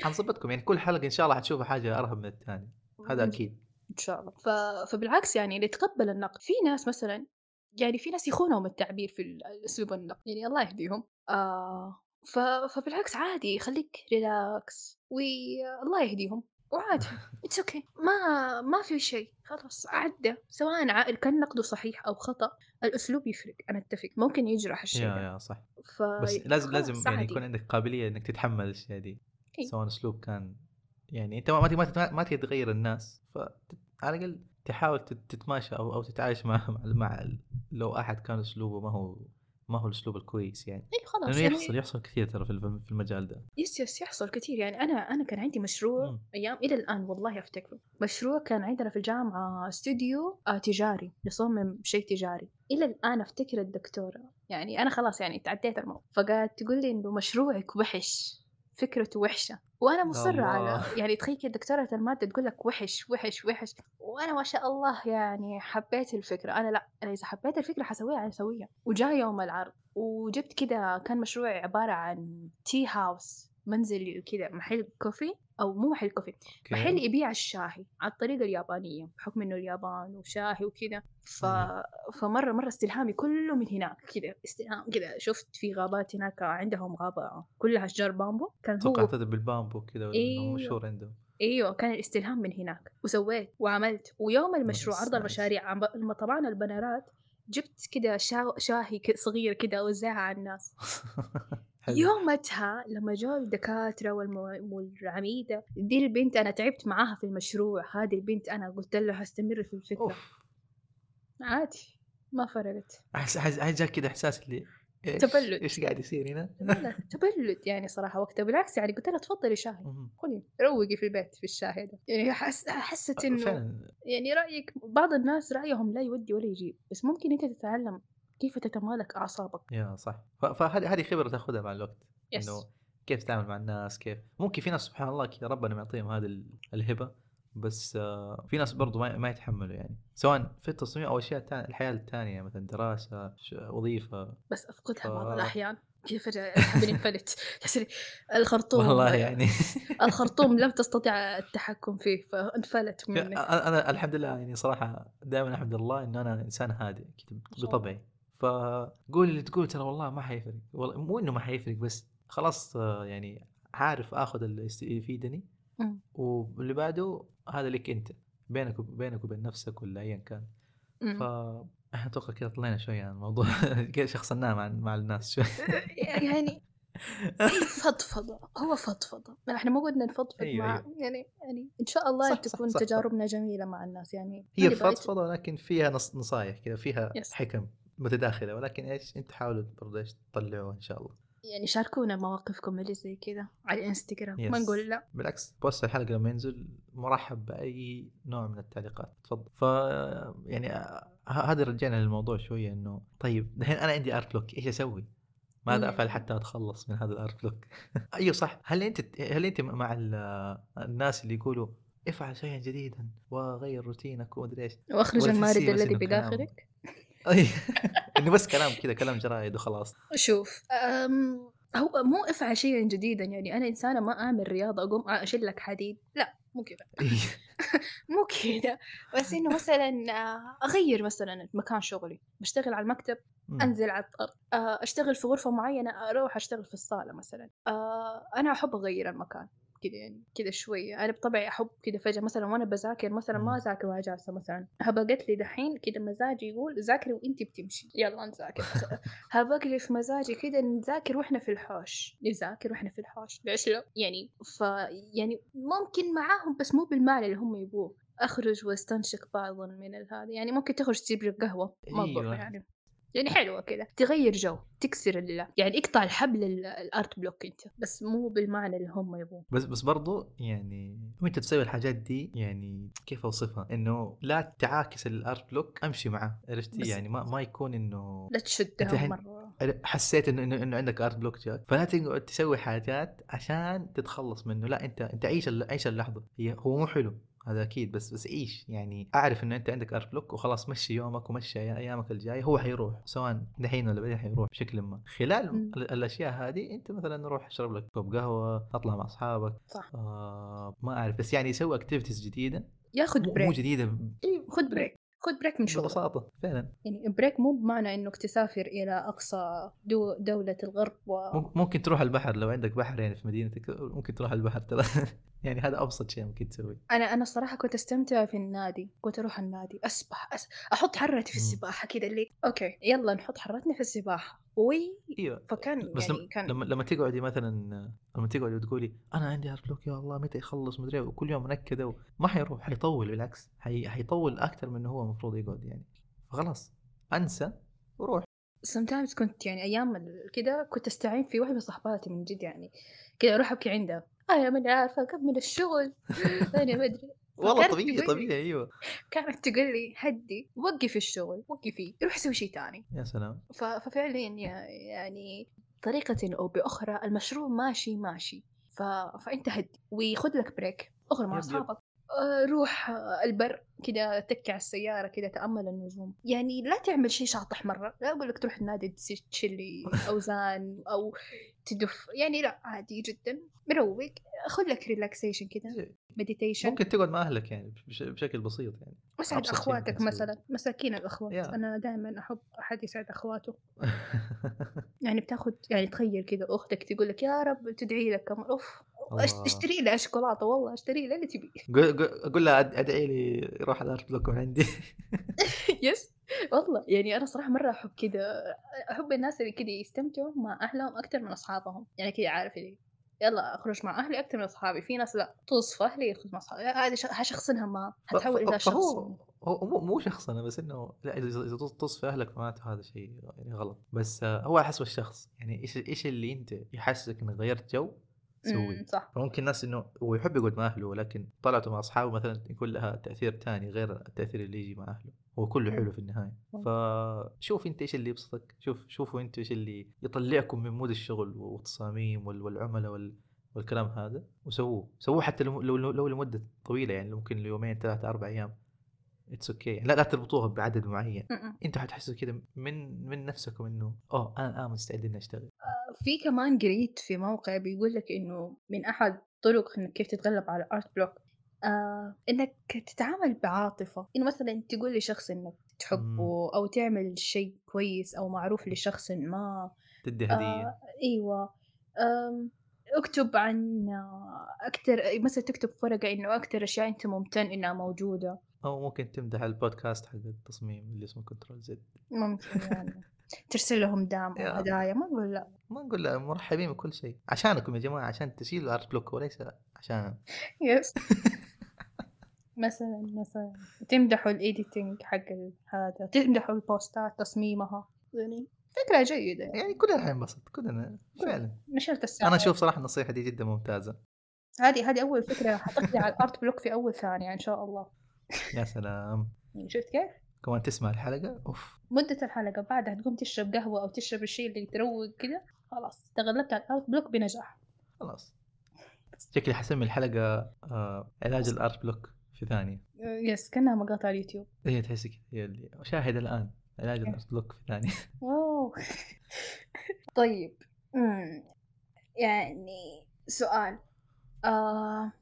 [SPEAKER 2] حنظبطكم يعني كل حلقة إن شاء الله حتشوفوا حاجة أرهب من الثانية هذا أكيد.
[SPEAKER 1] إن شاء الله. ف... فبالعكس يعني اللي يتقبل النقد. في ناس مثلا يعني في ناس يخونهم التعبير في أسلوب النقد يعني الله يهديهم. آه ف... فبالعكس عادي خليك relax والله يهديهم. وعادي it's okay okay. ما ما في شيء. خلاص عدى سواء ع- كان نقده صحيح أو خطأ الأسلوب يفرق أنا أتفق. ممكن يجرح الشيء
[SPEAKER 2] يا يا صح.
[SPEAKER 1] ف...
[SPEAKER 2] بس لازم لازم يعني. يكون عندك قابلية إنك تتحمل الأشياء دي.
[SPEAKER 1] إي.
[SPEAKER 2] سواء أسلوب كان يعني أنت ما ما ما, تقدر تغير الناس فعلى الأقل تحاول تت- تتماشى أو أو تتعايش مع مع, لو أحد كان أسلوبه ما هو ما هو الأسلوب الكويس يعني.
[SPEAKER 1] إي خلاص
[SPEAKER 2] لأنه
[SPEAKER 1] يعني
[SPEAKER 2] يحصل يحصل كثير ترى في المجال ده.
[SPEAKER 1] yes yes يحصل كثير يعني. أنا أنا كان عندي مشروع
[SPEAKER 2] مم.
[SPEAKER 1] أيام إلى الآن والله أفتكره. مشروع كان عندنا في الجامعة استوديو آه تجاري نصمم شيء تجاري. إلى الآن أفتكر الدكتورة. يعني أنا خلاص يعني تعديت الموضوع فقالت تقول لي إنه مشروعك وحش. فكرته وحشة. وأنا مصرة
[SPEAKER 2] الله.
[SPEAKER 1] على يعني تخيل كده دكتورة المادة تقول لك وحش وحش وحش وأنا ما شاء الله يعني حبيت الفكرة. أنا لأ أنا إذا حبيت الفكرة حسويها أنا أسويها. وجاء يوم العرض وجبت كده كان مشروع عبارة عن tea house منزل كده محل coffee أو مو محل coffee
[SPEAKER 2] okay.
[SPEAKER 1] محل يبيع الشاهي على الطريقة اليابانية بحكم إنه اليابان وشاهي وكذا. ف... فمرة مرة استلهامي كله من هناك كذا استلهام كذا. شفت في غابات هناك عندهم غابة كلها أشجار بامبو. كان هو
[SPEAKER 2] تدري بالبامبو كذا
[SPEAKER 1] إيوه.
[SPEAKER 2] مشهور عندهم.
[SPEAKER 1] إيوه كان الاستلهام من هناك. وسويت وعملت. ويوم المشروع عرض. المشاريع لما طبعنا البنرات جبت كده شا... شاهي صغير كده أوزعها على الناس.
[SPEAKER 2] حلو.
[SPEAKER 1] يومتها لما جو الدكاترة والم... والعميدة دي البنت أنا تعبت معاها في المشروع هذه البنت أنا قلت لها هستمر في الفكرة
[SPEAKER 2] أوف
[SPEAKER 1] عادي ما فرقت
[SPEAKER 2] احس احس جاك كده إحساس اللي إيش
[SPEAKER 1] تبلد.
[SPEAKER 2] إيش قاعد يصير هنا؟
[SPEAKER 1] لا تبلد يعني صراحة وقتها بالعكس يعني قلت لها تفضلي شاهي. خذي روقي في البيت في الشاي ده يعني حس... حست
[SPEAKER 2] إنه
[SPEAKER 1] يعني رأيك بعض الناس رأيهم لا يودي ولا يجيب بس ممكن أنت تتعلم كيف تتمالك أعصابك؟
[SPEAKER 2] يا صح. فهذه هذه خبرة تاخذها مع الوقت.
[SPEAKER 1] يس
[SPEAKER 2] إنه كيف تتعامل مع الناس كيف؟ ممكن في ناس سبحان الله كذا ربنا معطيهم هذه ال- الهبة بس آه، في ناس برضو ما, يتحملوا يعني. سواء في التصميم أو أشياء تانية الحياة الثانية مثلا دراسة وظيفة.
[SPEAKER 1] بس أفقدها بعض
[SPEAKER 2] ف-
[SPEAKER 1] الأحيان. كيف تحسري الخرطوم.
[SPEAKER 2] والله يعني.
[SPEAKER 1] الخرطوم لم تستطع التحكم فيه فانفلت منك.
[SPEAKER 2] أنا الحمد لله يعني صراحة دائما أحمد الله إنه أنا إنسان هادئ بطبعي. فقول اللي تقول ترى والله ما حيفرق والله مو إنه ما حيفرق بس خلاص آه، يعني عارف آخذ اللي يفيدني. واللي بعده هذا لك أنت بينك وب- بينك وبين نفسك ولا ايا كان. ف إحنا أتوقع كذا طلعنا شوي عن الموضوع كذا شخصناه مع مع الناس شوي
[SPEAKER 1] يعني فضفضة هو فضفضة ما إحنا ما قلنا نفضفض
[SPEAKER 2] أيوة،
[SPEAKER 1] مع
[SPEAKER 2] أيوة.
[SPEAKER 1] يعني يعني إن شاء الله
[SPEAKER 2] صح، صح،
[SPEAKER 1] تكون
[SPEAKER 2] صح، صح.
[SPEAKER 1] تجاربنا جميلة مع الناس يعني
[SPEAKER 2] هي
[SPEAKER 1] هذه بغيت-
[SPEAKER 2] فضفضة ولكن فيها نص نصايح كذا فيها
[SPEAKER 1] يس.
[SPEAKER 2] حكم متداخلة ولكن إيش انت حاولوا برضه إيش تطلعوها إن شاء الله
[SPEAKER 1] يعني شاركونا مواقفكم اللي زي كذا على الانستغرام ما. نقول لا
[SPEAKER 2] بالعكس post الحلقة لما ينزل مرحب بأي نوع من التعليقات تفضل ف يعني آه، هذا رجعنا للموضوع شوية إنه طيب دحين أنا عندي art block إيش أسوي؟ ماذا. أفعل حتى أتخلص من هذا ال art block؟ أيوه صح هل أنت هل أنت مع ال- الناس اللي يقولوا افعل شيئا جديدا وغير روتينك ومدري
[SPEAKER 1] إيش
[SPEAKER 2] وأخرج
[SPEAKER 1] المارد الذي؟ بداخلك
[SPEAKER 2] إنه بس كلام كذا كلام جرايد وخلاص.
[SPEAKER 1] شوف أم هو مو أفعل شيئا جديدا يعني أنا إنسانة ما اعمل رياضة أقوم أشيل لك حديد. لا مو كذا. مو كذا. بس إنه مثلا آه، أغير مثلا مكان شغلي. بشتغل على المكتب. أنزل على الأرض. آه، أشتغل في غرفة معينة أروح أشتغل في الصالة مثلا. آه، أنا أحب أغير المكان. كذا يعني كذا شوية. أنا بطبعي أحب كذا فجأة مثلا وأنا بذاكر مثلا ما
[SPEAKER 2] مم.
[SPEAKER 1] أذاكر وأنا جالسة مثلا. هبقت لي دحين كذا مزاجي يقول ذاكري وانت بتمشي. يلا نذاكر. هبقى لي في مزاجي كذا نذاكر وإحنا في الحوش. نذاكر وإحنا في الحوش. ليش لا؟ يعني ف يعني ممكن معاهم بس مو بالمعنى اللي هم يبوه. أخرج وأستنشق بعضا من هذا يعني ممكن تخرج تجيب لك قهوة. ما
[SPEAKER 2] أيوة.
[SPEAKER 1] يعني. يعني حلوة كذا تغير جو تكسر ال... يعني اقطع الحبل ال- ال art block انت بس مو بالمعنى اللي هم يبوه
[SPEAKER 2] بس بس برضو يعني وانت تسوي الحاجات دي يعني كيف اوصفها؟ انه لا تعاكس ال art block امشي معاه عرفتي؟ يعني ما ما يكون انه
[SPEAKER 1] لا تشدها مرة.
[SPEAKER 2] حسيت إنه إنه, إنه عندك art block جاك فلا تقعد تسوي حاجات عشان تتخلص منه لا انت انت عيش عيش اللحظة. هي هو مو حلو. هذا أكيد بس بس عيش يعني أعرف انه أنت عندك ارت بلوك وخلاص مشي يومك ومشي أيامك الجايه هو حيروح سواء دحين ولا بعدين حيروح بشكل ما. خلال. ال- الأشياء هذه أنت مثلا روح اشرب لك كوب قهوة أطلع مع أصحابك
[SPEAKER 1] صح.
[SPEAKER 2] آه ما أعرف بس يعني سوي activities جديدة؟
[SPEAKER 1] ياخذ
[SPEAKER 2] مو, مو
[SPEAKER 1] break
[SPEAKER 2] جديدة.
[SPEAKER 1] إيه، خذ break خذ break من شغلك
[SPEAKER 2] ببساطة فعلا.
[SPEAKER 1] يعني break مو بمعنى انك تسافر إلى أقصى دو دولة الغرب و.
[SPEAKER 2] مم- ممكن تروح البحر لو عندك بحر يعني في مدينتك ممكن تروح البحر ترى. يعني هذا أبسط شيء ممكن تسويه.
[SPEAKER 1] أنا أنا الصراحة كنت أستمتع في النادي كنت أروح النادي أسبح أس... أحط حرتي في
[SPEAKER 2] مم.
[SPEAKER 1] السباحة كذا اللي okay يلا نحط حرتنا في السباحة. وي
[SPEAKER 2] أيوه
[SPEAKER 1] فكان
[SPEAKER 2] بس
[SPEAKER 1] يعني
[SPEAKER 2] لما
[SPEAKER 1] كان
[SPEAKER 2] لما لما تقعدي مثلا لما تقعدي وتقولي أنا عندي art block يا الله متى يخلص مدري إيه، وكل يوم منكدة ما حيروح حيطول بالعكس حي... حيطول أكثر من هو المفروض يقعد يعني. فخلاص أنسى وروح.
[SPEAKER 1] sometimes كنت يعني أيام كذا كنت أستعين في واحدة من صحباتي من جد يعني كذا أروح أبكي عندها أنا ماني عارفة اكمل الشغل. أنا ما أدري.
[SPEAKER 2] والله طبيعي طبيعي أيوه.
[SPEAKER 1] كانت تقول لي هدي وقفي الشغل وقفي روح سوي شيء ثاني
[SPEAKER 2] يا سلام.
[SPEAKER 1] ففعليا يا- يعني بطريقة أو بأخرى المشروع ماشي ماشي. ف... فأنت هدي وخذ لك بريك اخرج مع. أصحابك. آه، روح آه، البر. كده تكي على السيارة كده تأمل النجوم. يعني لا تعمل شيء شاطح مرة لا أقول لك تروح النادي تشيلي أوزان أو تدف يعني لا عادي جدا. مروق خذ لك relaxation كده meditation
[SPEAKER 2] ممكن تقعد مع أهلك يعني بش- بشكل بسيط يعني.
[SPEAKER 1] اسعد
[SPEAKER 2] أخواتك.
[SPEAKER 1] مثلا مساكين الأخوات.
[SPEAKER 2] يا.
[SPEAKER 1] أنا دائما أحب أحد يسعد أخواته. يعني بتاخذ يعني تخيل كذا أختك تقول لك يا رب تدعي لك كم أوف اشتري لها شوكولاته والله اشتري لها اللي تبي.
[SPEAKER 2] قول- قول- أقول لها أدعي لي يروح ال art block من عندي.
[SPEAKER 1] yes. والله يعني أنا صراحة مرة أحب كذا أحب الناس اللي كذا يستمتعوا مع أهلهم أكثر من أصحابهم. يعني كذا عارف اللي يلا أخرج مع أهلي أكثر من أصحابي. في ناس لا في أهلي يخرج مع أصحابي. هذا ش- هشخصنها ما هتحول إلى شخص.
[SPEAKER 2] هو مو مو شخص أنا بس إنه لا إذا إذا تص في أهلك معناته هذا شيء يعني غلط. بس هو على حسب الشخص. يعني إيش إيش اللي أنت يحسسك انك غيرت جو سوي
[SPEAKER 1] أمم، صح.
[SPEAKER 2] فممكن الناس إنه هو يحب يقعد مع أهله ولكن طلعته مع أصحابه مثلا يكون لها تأثير تاني غير التأثير اللي يجي مع أهله. هو كله. حلو في
[SPEAKER 1] النهاية.
[SPEAKER 2] فشوف أنت إيش اللي يبسطك. شوف شوفوا أنتوا إيش اللي يطلعكم من mood الشغل والتصاميم وال- والعملاء وال والكلام هذا وسووه. سووه حتى لو لو, لو لمدة طويلة يعني ممكن ليومين ثلاثة أربع أيام. it's okay لا لا تربطوها بعدد معين. أنتوا حتحسوا كذا من من نفسكم إنه أوه أنا الان مستعد إني أشتغل.
[SPEAKER 1] في كمان قريت في موقع بيقول لك إنه من أحد طرق إنك كيف تتغلب على ال art block آه إنك تتعامل بعاطفة. إنه مثلا تقول لشخص إنك تحبه أو تعمل شيء كويس أو معروف لشخص ما.
[SPEAKER 2] تدي هدية.
[SPEAKER 1] آه إيوه. آم، اكتب عن أكثر مثلا تكتب ورقه إنه أكثر أشياء أنت ممتن إنها موجودة.
[SPEAKER 2] أو ممكن تمدح البودكاست حق التصميم اللي اسمه Control Z.
[SPEAKER 1] ممكن يعني ترسل لهم دعم هدايا ما أقول لا.
[SPEAKER 2] ما نقول لا مرحبين بكل شيء. عشانكم يا جماعة عشان تشيلوا ال art block وليس عشان
[SPEAKER 1] yes مثلا مثلا. تمدحوا ال editing حق هذا. تمدحوا البوستات تصميمها. يعني فكرة جيدة. يعني
[SPEAKER 2] كلنا حننبسط كلنا فعلا.
[SPEAKER 1] نشرت الساعة
[SPEAKER 2] أنا أشوف صراحة النصيحة دي جدا ممتازة.
[SPEAKER 1] هذه هذه أول فكرة حتقضي على ال art block في أول ثانية إن شاء الله.
[SPEAKER 2] يا سلام.
[SPEAKER 1] شفت كيف؟
[SPEAKER 2] كمان تسمع الحلقة؟ أوف.
[SPEAKER 1] مدة الحلقة بعدها تقوم تشرب قهوة أو تشرب الشيء اللي تروق كده خلاص تغلبت على ال art block بنجاح.
[SPEAKER 2] خلاص. شكلي حسمي الحلقة آه علاج ال art block في ثانية.
[SPEAKER 1] yes كأنها مقاطع اليوتيوب.
[SPEAKER 2] هي تحسي كذا هي اللي شاهد الآن. علاج ال art block في ثانية.
[SPEAKER 1] wow. طيب. يعني سؤال. آه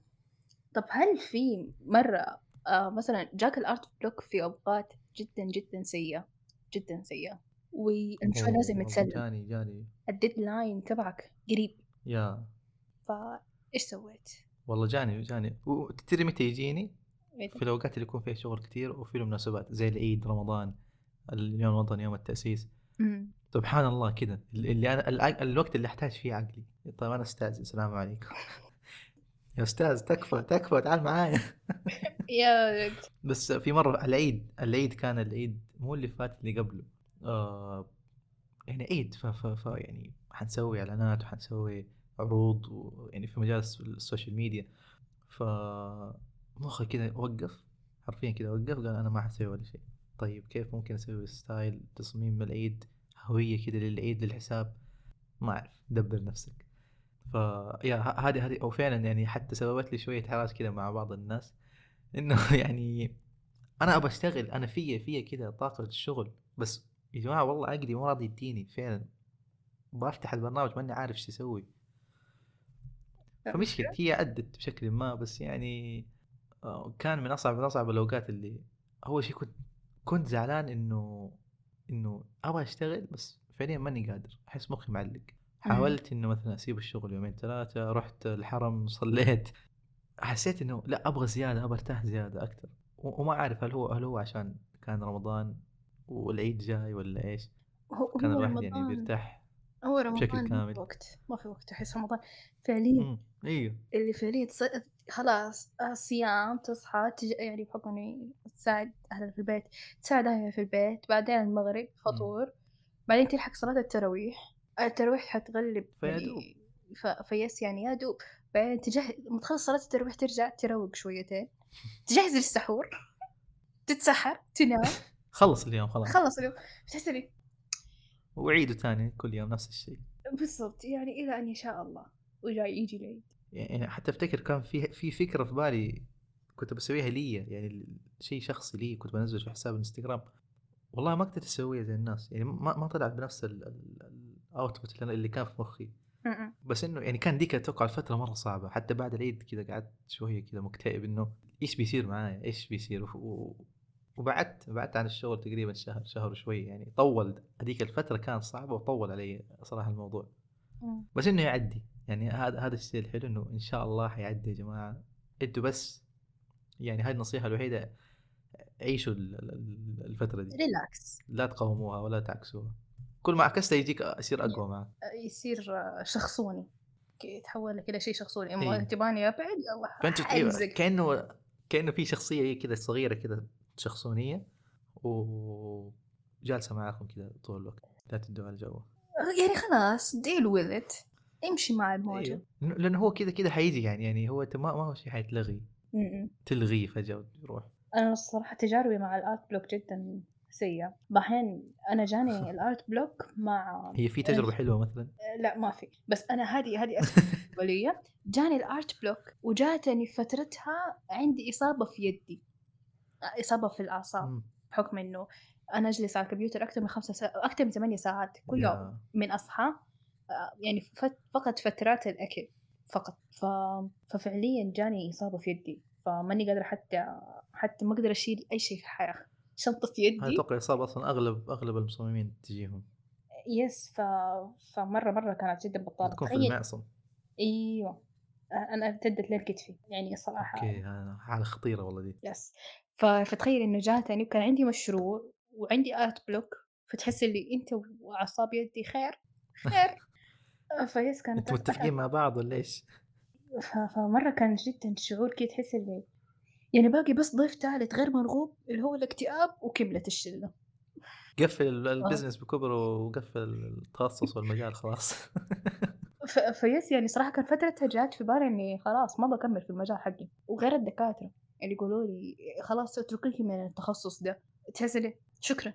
[SPEAKER 1] طب هل في مرة آه مثلا جاك ال art block في أوقات جدا جدا سيئة جدا سيئة. والمشروع لازم يتسلم
[SPEAKER 2] جاني. جاني
[SPEAKER 1] ال deadline تبعك قريب.
[SPEAKER 2] يا.
[SPEAKER 1] فايش سويت؟
[SPEAKER 2] والله جاني جاني. و- تدري متى يجيني؟
[SPEAKER 1] إيه؟
[SPEAKER 2] في الأوقات اللي يكون فيها شغل كثير وفي المناسبات زي العيد رمضان اليوم الوطني يوم
[SPEAKER 1] التأسيس.
[SPEAKER 2] سبحان الله كذا اللي أنا الوقت اللي أحتاج فيه عقلي. طيب أنا أستاذ السلام عليكم. يا أستاذ تكفى تكفى تعال معايا.
[SPEAKER 1] يا رجل.
[SPEAKER 2] بس في مرة العيد العيد كان العيد مو اللي فات اللي قبله. آه يعني عيد ف, ف, ف يعني حنسوي إعلانات وحنسوي عروض ويعني في مجال الس- ال social media. ف مخي كذا وقف حرفيا كذا وقف قال أنا ما حسوي ولا شيء. طيب كيف ممكن أسوي style تصميم العيد هوية كذا للعيد للحساب؟ ما أعرف دبر نفسك. ف يا هذه هذه أو فعلا يعني حتى سببت لي شوية حراج كذا مع بعض الناس. إنه يعني أنا ابى أشتغل أنا فيا فيا كذا طاقة الشغل. بس يا جماعة والله عقلي مو راضي يديني فعلا. بفتح البرنامج ماني عارف إيش أسوي. فمشكلة هي عدت بشكل ما بس يعني آه، كان من أصعب من أصعب الأوقات اللي أول شيء كنت كنت زعلان إنه إنه أبغى أشتغل بس فعليا ماني قادر. أحس مخي معلق. حاولت إنه مثلا أسيب الشغل يومين ثلاثة رحت الحرم صليت. حسيت إنه لا أبغى زيادة أبغى أرتاح زيادة أكثر. وما أعرف هل هو هل هو عشان كان رمضان والعيد جاي ولا إيش؟
[SPEAKER 1] هو
[SPEAKER 2] كان
[SPEAKER 1] هو
[SPEAKER 2] الواحد يعني
[SPEAKER 1] رمضان
[SPEAKER 2] بيرتاح
[SPEAKER 1] هو رمضان
[SPEAKER 2] بشكل
[SPEAKER 1] ما
[SPEAKER 2] كامل.
[SPEAKER 1] في وقت ما في وقت أحس رمضان. فعليا
[SPEAKER 2] مم، إيوه.
[SPEAKER 1] اللي فعليا تص- خلاص صيام تصحى تج... يعني بحكم إني تساعد اهلها في البيت تساعد اهلها في البيت بعدين المغرب فطور بعدين تلحق صلاة التراويح. التراويح حتغلب
[SPEAKER 2] فيا
[SPEAKER 1] يعني. ف... فيس يعني يا دوب. بعدين تجهز لما تخلص صلاة التراويح ترجع تروق شويتين. تجهز للسحور. تتسحر. تنام.
[SPEAKER 2] خلص اليوم خلاص.
[SPEAKER 1] خلص اليوم. تحس إني
[SPEAKER 2] وعيدوا ثاني كل يوم نفس الشيء.
[SPEAKER 1] بالضبط. يعني إلى أن يشاء الله. وجاي يجي العيد.
[SPEAKER 2] يعني حتى أفتكر كان في في فكرة في بالي كنت بسويها لي يعني شيء شخصي لي كنت بنزله في حساب الإنستغرام. والله ما قدرت أسويها زي الناس. يعني ما ما طلعت بنفس الاوتبوت اللي كان في مخي. بس إنه يعني كان ديك أتوقع الفترة مرة صعبة. حتى بعد العيد كذا قعدت شوية كذا مكتئب إنه إيش بيصير معايا؟ إيش بيصير؟ و... وبعدت بعدت عن الشغل تقريبا شهر شهر وشوي يعني. طول هذيك الفترة كانت صعبة وطول علي صراحة الموضوع. بس إنه يعدي. يعني هذا هذا الشيء الحلو إنه إن شاء الله حيعدي يا جماعة. أنتوا بس يعني هاي النصيحة الوحيدة عيشوا ال- ال- الفترة دي.
[SPEAKER 1] ريلاكس
[SPEAKER 2] لا تقاوموها ولا تعكسوها. كل ما عكست يجيك يصير أقوى معك.
[SPEAKER 1] يصير شخصوني. يتحول لك إلى شيء شخصوني.
[SPEAKER 2] إيه.
[SPEAKER 1] اما تباني ابعد يلا فأنت.
[SPEAKER 2] كانه كأنه في شخصية كذا صغيرة كذا شخصونية وجالسه معاكم كذا طول الوقت. لا تضغطوا على الجو
[SPEAKER 1] يعني خلاص deal with it امشي مع الموجة
[SPEAKER 2] أيوة. لأنه- لأنه هو كذا كذا حيجي يعني يعني هو ما ما هو شيء حيتلغي. تلغيه فجأة ويروح
[SPEAKER 1] أنا الصراحه تجاربي مع ال art block جدا سيئه بعدين أنا جاني ال art block مع
[SPEAKER 2] هي في تجربة حلوة مثلا؟
[SPEAKER 1] لا ما في. بس أنا هذه هذه لي. جاني ال art block وجاتني فترتها عندي إصابة في يدي. إصابة في
[SPEAKER 2] الأعصاب.
[SPEAKER 1] بحكم إنه أنا أجلس على الكمبيوتر أكثر من خمسة سا... أكثر من ثمانية ساعات كل. يوم من أصحى. آه، يعني فت... فقط فترات الأكل فقط. ف... ففعليا جاني إصابة في يدي. فماني قادرة حتى حتى ما أقدر أشيل أي شيء في الحياة.
[SPEAKER 2] شنطة
[SPEAKER 1] يدي.
[SPEAKER 2] أتوقع اصابه أصلا أغلب أغلب المصممين تجيهم.
[SPEAKER 1] يس ف... فمرة مرة كانت جدا بطالة.
[SPEAKER 2] تكون في المعصم
[SPEAKER 1] أيوه. أنا ارتدت للكتفي يعني الصراحه
[SPEAKER 2] okay حالة خطيرة والله دي.
[SPEAKER 1] yes. ف... فتخيل إنه جاتني وكان عندي مشروع وعندي art block فتحس اللي أنت واعصاب يدي خير خير. ف yes
[SPEAKER 2] كانت متفقين مع بعض ولا إيش؟
[SPEAKER 1] ف... فمرة كان جدا شعور كده تحس اللي يعني باقي بس ضيف ثالث غير مرغوب اللي هو الاكتئاب وكملة الشلة.
[SPEAKER 2] قفل ال- ال business بكبره وقفل التخصص والمجال خلاص.
[SPEAKER 1] ف yes يعني صراحة كان فترتها جات في بالي إني خلاص ما بكمل في المجال حقي. وغير الدكاترة اللي يقولوا لي خلاص اتركي من التخصص ده. تحس شكرا.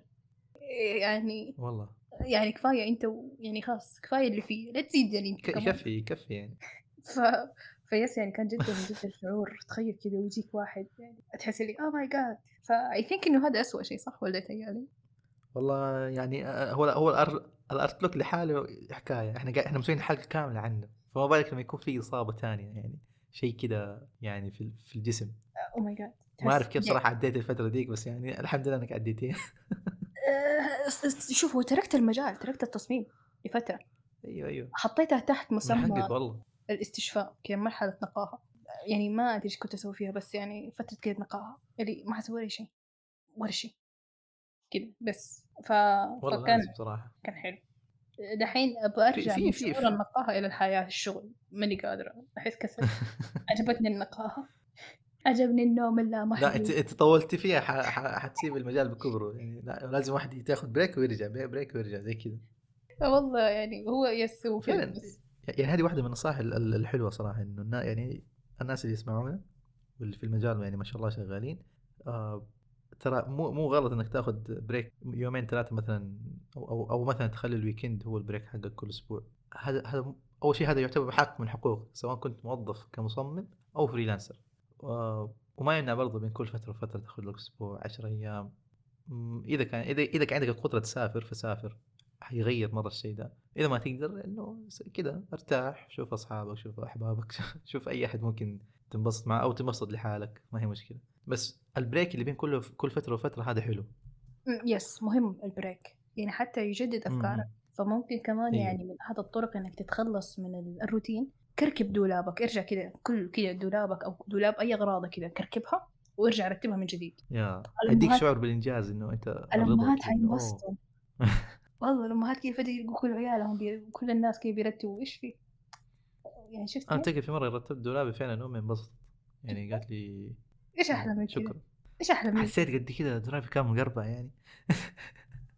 [SPEAKER 1] يعني
[SPEAKER 2] والله.
[SPEAKER 1] يعني كفاية أنت و... يعني خلاص كفاية اللي فيه. لا تزيدني انت
[SPEAKER 2] ك-
[SPEAKER 1] كمان.
[SPEAKER 2] يكفي يكفي يعني.
[SPEAKER 1] ف... ف yes يعني كان جدا جدا شعور تخيل كذا ويجيك واحد يعني تحس لي oh my god ف I think إنه هذا اسوء شيء صح ولا تهيألي؟
[SPEAKER 2] والله يعني آه، هو هو ال ar- ال art block لحاله حكاية. إحنا إحنا مسويين حلقة كاملة عنه. فما بالك لما يكون في إصابة ثانية يعني شيء كذا يعني في في الجسم.
[SPEAKER 1] oh my god
[SPEAKER 2] ما أعرف كيف صراحة عديت الفترة ديك بس يعني الحمد لله إنك عديتيها
[SPEAKER 1] شوف هو تركت المجال تركت التصميم لفترة.
[SPEAKER 2] أيوه أيوه.
[SPEAKER 1] حطيتها تحت مسمى
[SPEAKER 2] والله.
[SPEAKER 1] الاستشفاء كذا مرحلة نقاهة. يعني ما أدري إيش كنت أسوي فيها بس يعني فترة كذا نقاهة. اللي ما حسوي ولا شيء ولا شيء. كذا بس. ف... فكان
[SPEAKER 2] صراحة
[SPEAKER 1] كان حلو. دحين أبغى أرجع
[SPEAKER 2] في-
[SPEAKER 1] من
[SPEAKER 2] في-
[SPEAKER 1] شعور النقاهة إلى الحياة الشغل. ماني قادرة. أحس كسل. عجبتني النقاهة. عجبني النوم
[SPEAKER 2] لا انت
[SPEAKER 1] اللامحدود
[SPEAKER 2] أنت طولتي فيها حتسيب المجال بكبره. يعني لا لازم واحد تاخذ break ويرجع break ويرجع زي كذا.
[SPEAKER 1] والله يعني هو yes هو
[SPEAKER 2] فعلا.
[SPEAKER 1] بس.
[SPEAKER 2] يعني هذه واحدة من النصائح ال- ال- الحلوة صراحة إنه يعني الناس اللي يسمعونا واللي في المجال يعني ما شاء الله شغالين آه ترى مو مو غلط إنك تاخذ break يومين ثلاثة مثلا أو أو, أو مثلا تخلي ال weekend هو ال break حقك كل أسبوع. هذا هذا أول شيء هذا يعتبر حق من حقوق سواء كنت موظف كمصمم أو freelancer آه وما يمنع برضه بين كل فترة وفترة تاخذ لك أسبوع 10 أيام. إذا كان إذا إذا كان عندك القدرة تسافر فسافر. حيغير مره الشيء ده إذا ما تقدر إنه كذا أرتاح شوف أصحابك شوف أحبابك شوف أي أحد ممكن تنبسط معه أو تنبسط لحالك ما هي مشكلة بس ال break اللي بين كل كل فترة وفترة هذا حلو
[SPEAKER 1] yes مهم ال break يعني حتى يجدد أفكارك
[SPEAKER 2] مم.
[SPEAKER 1] فممكن كمان
[SPEAKER 2] أيوه.
[SPEAKER 1] يعني من أحد الطرق إنك تتخلص من ال- الروتين كركب دولابك ارجع كذا كل كذا دولابك أو دولاب أي أغراضك كذا كركبها وارجع رتبها من جديد
[SPEAKER 2] يا
[SPEAKER 1] الأمهات-
[SPEAKER 2] يديك شعور
[SPEAKER 1] بالإنجاز
[SPEAKER 2] إنه أنت أوه.
[SPEAKER 1] حينبسطوا والله كذا فجأة يلقوا كل عيالهم بي... كل الناس كذا بيرتبوا إيش في؟ يعني شفت؟
[SPEAKER 2] أنا
[SPEAKER 1] كيف؟
[SPEAKER 2] افتكر في مرة رتبت دولابي فعلا أمي انبسطت. يعني قالت لي
[SPEAKER 1] إيش أحلى من؟
[SPEAKER 2] شكرا.
[SPEAKER 1] إيش أحلى من
[SPEAKER 2] حسيت قد كذا دولابي كان مقربع يعني.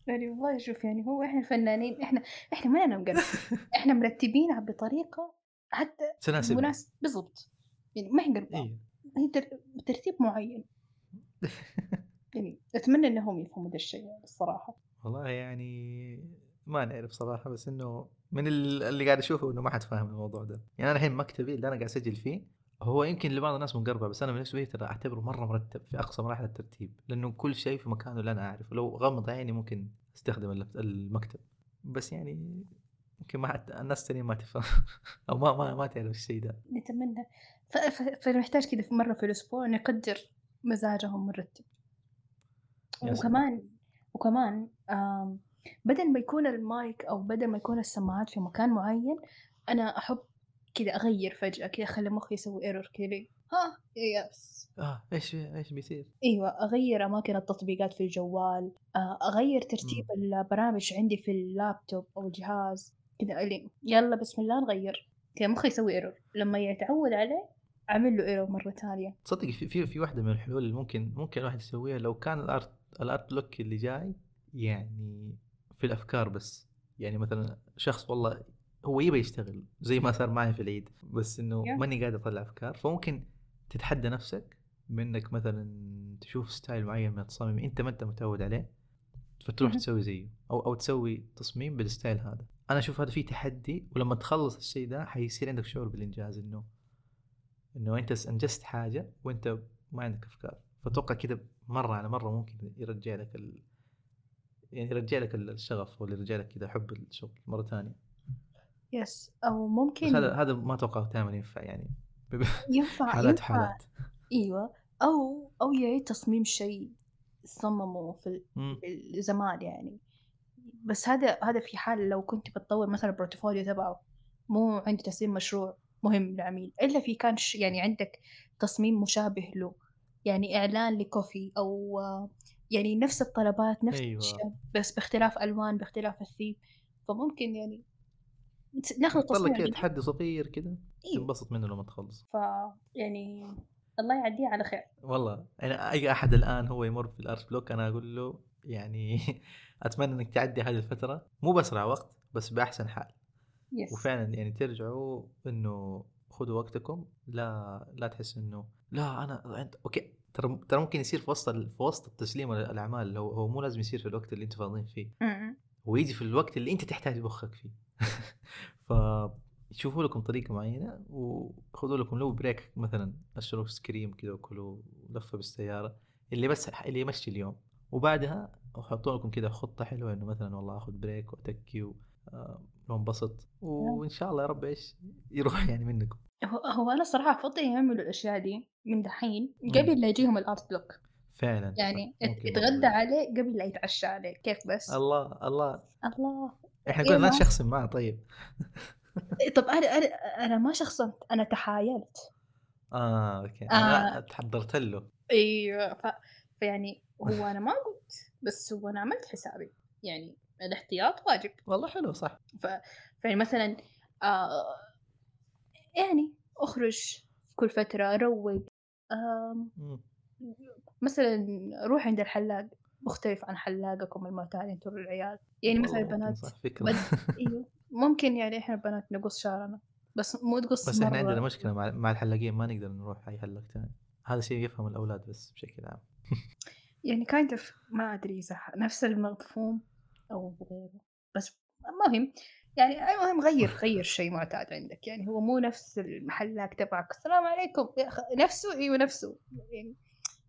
[SPEAKER 1] يعني والله شوف يعني هو إحنا الفنانين إحنا إحنا ما لنا مقرب إحنا مرتبينها بطريقة حتى
[SPEAKER 2] تناسب.
[SPEAKER 1] مناسب. بالضبط. يعني ما هي قربة.
[SPEAKER 2] أيوه
[SPEAKER 1] هي تر- بترتيب معين. يعني أتمنى إنهم يفهموا ذا الشيء الصراحة.
[SPEAKER 2] والله يعني ما نعرف صراحة بس إنه من ال- اللي قاعد أشوفه إنه ما حد فاهم الموضوع ده. يعني أنا الحين مكتبي اللي أنا قاعد أسجل فيه هو يمكن لبعض الناس مقربع بس أنا بالنسبة لي ترى أعتبره مرة مرتب في أقصى مراحل الترتيب لأنه كل شيء في مكانه اللي أنا أعرفه. لو غمض عيني ممكن أستخدم المكتب. بس يعني يمكن ما حد الناس الثانيين ما تفهم أو ما ما ما تعرف الشيء ده.
[SPEAKER 1] نتمنى. ف... ف... فنحتاج كذا في مرة في الأسبوع نقدر مزاجهم مرتب. وكمان وكمان بدل ما يكون المايك أو بدل ما يكون السماعات في مكان معين أنا أحب كذا أغير فجأة كذا أخلي مخي يسوي error كذا. ها؟ yes
[SPEAKER 2] آه إيش إيش بيصير؟
[SPEAKER 1] أيوه أغير أماكن التطبيقات في الجوال آه، أغير ترتيب البرامج عندي في اللابتوب أو الجهاز كذا يلا بسم الله نغير. كذا مخي يسوي error لما يتعود عليه أعمل له error مرة ثانية.
[SPEAKER 2] تصدق في في في واحدة من الحلول اللي ممكن ممكن الواحد يسويها لو كان ال art ال art block اللي جاي يعني في الأفكار بس. يعني مثلا شخص والله هو يبي يشتغل زي ما صار معي في العيد بس إنه
[SPEAKER 1] Yeah.
[SPEAKER 2] ماني قادر أطلع أفكار. فممكن تتحدى نفسك بإنك مثلا تشوف style معين من التصاميم أنت ما أنت متعود عليه فتروح. تسوي زيه. أو أو تسوي تصميم بال style هذا. أنا أشوف هذا فيه تحدي ولما تخلص الشيء ده حيصير عندك شعور بالإنجاز إنه إنه أنت أنجزت حاجة وأنت ما عندك أفكار. فأتوقع كذا مرة على مرة ممكن يرجع لك ال... يعني يرجع لك الشغف ولا يرجع لك كذا حب الشغل مرة ثانية.
[SPEAKER 1] yes أو
[SPEAKER 2] بس
[SPEAKER 1] ممكن
[SPEAKER 2] هذا هذا ما أتوقع دائما ينفع يعني.
[SPEAKER 1] ينفع
[SPEAKER 2] حالات
[SPEAKER 1] ينفع.
[SPEAKER 2] حالات.
[SPEAKER 1] أيوه. أو أو يعيد تصميم شيء صممه في
[SPEAKER 2] مم.
[SPEAKER 1] ال- زمان يعني. بس هذا هذا في حال لو كنت بتطور مثلا البورتفوليو تبعه مو عندي تصميم مشروع مهم للعميل إلا في كان يعني عندك تصميم مشابه له. يعني إعلان لكوفي أو آه، يعني نفس الطلبات نفس
[SPEAKER 2] أيوة.
[SPEAKER 1] الأشياء بس باختلاف ألوان باختلاف الثيم. فممكن يعني ناخذ تصميم
[SPEAKER 2] كذا. تحدي صغير كذا
[SPEAKER 1] أيوه
[SPEAKER 2] تنبسط منه لما تخلص.
[SPEAKER 1] ف يعني الله يعديه على خير.
[SPEAKER 2] والله يعني أي أحد الآن هو يمر في ال art block أنا أقول له يعني أتمنى إنك تعدي هذه الفترة مو باسرع وقت بس بأحسن حال.
[SPEAKER 1] yes
[SPEAKER 2] وفعلا يعني ترجعوا إنه خذوا وقتكم لا لا تحس إنه لا أنا أنت okay. ترى ترى ممكن يصير في وسط في وسط التسليم الأعمال هو هو مو لازم يصير في الوقت اللي أنتم فاضيين فيه. هو يجي في الوقت اللي أنت تحتاج مخك فيه. ف شوفوا لكم طريقة معينة وخذوا لكم لو break مثلا أشربوا ايس كريم كذا وكلوا لفه بالسيارة اللي بس اللي يمشي اليوم. وبعدها حطوا لكم كذا خطة حلوة إنه مثلا والله آخذ break وأتكي و- آه، وانبسط وإن شاء الله يا رب إيش يروح يعني منكم.
[SPEAKER 1] هو, هو أنا صراحة أفضل يعملوا الأشياء دي من دحين. قبل لا يجيهم ال art block
[SPEAKER 2] فعلا
[SPEAKER 1] يعني يتغدى. عليه قبل لا يتعشى عليه كيف بس؟
[SPEAKER 2] الله الله.
[SPEAKER 1] الله.
[SPEAKER 2] إحنا
[SPEAKER 1] إيه
[SPEAKER 2] قلنا لا
[SPEAKER 1] ما-
[SPEAKER 2] تشخصن معه طيب.
[SPEAKER 1] إيه، طب أنا أنا أنا ما شخصنت أنا تحايلت.
[SPEAKER 2] آه أوكي.
[SPEAKER 1] آه.
[SPEAKER 2] أنا تحضرت له.
[SPEAKER 1] أيوه ف... فيعني هو أنا ما قلت بس هو أنا عملت حسابي. يعني الاحتياط واجب.
[SPEAKER 2] والله حلو صح.
[SPEAKER 1] ف... فيعني مثلا آه يعني أخرج كل فترة روق. مثلا روح عند الحلاق مختلف عن حلاقكم المعتاد أنتوا العيال يعني مثلا البنات بد... إيوه ممكن يعني إحنا البنات نقص شعرنا بس مو تقص
[SPEAKER 2] بس
[SPEAKER 1] إحنا.
[SPEAKER 2] عندنا مشكلة مع مع الحلاقين ما نقدر نروح أي حلاق ثاني هذا شيء يفهم الأولاد بس بشكل عام
[SPEAKER 1] يعني kind of ما أدري إذا نفس المفهوم أو غيره بس مهم يعني المهم غير غير شيء معتاد عندك. يعني هو مو نفس المحلاق تبعك. السلام عليكم. نفسه؟ إيوه نفسه. يعني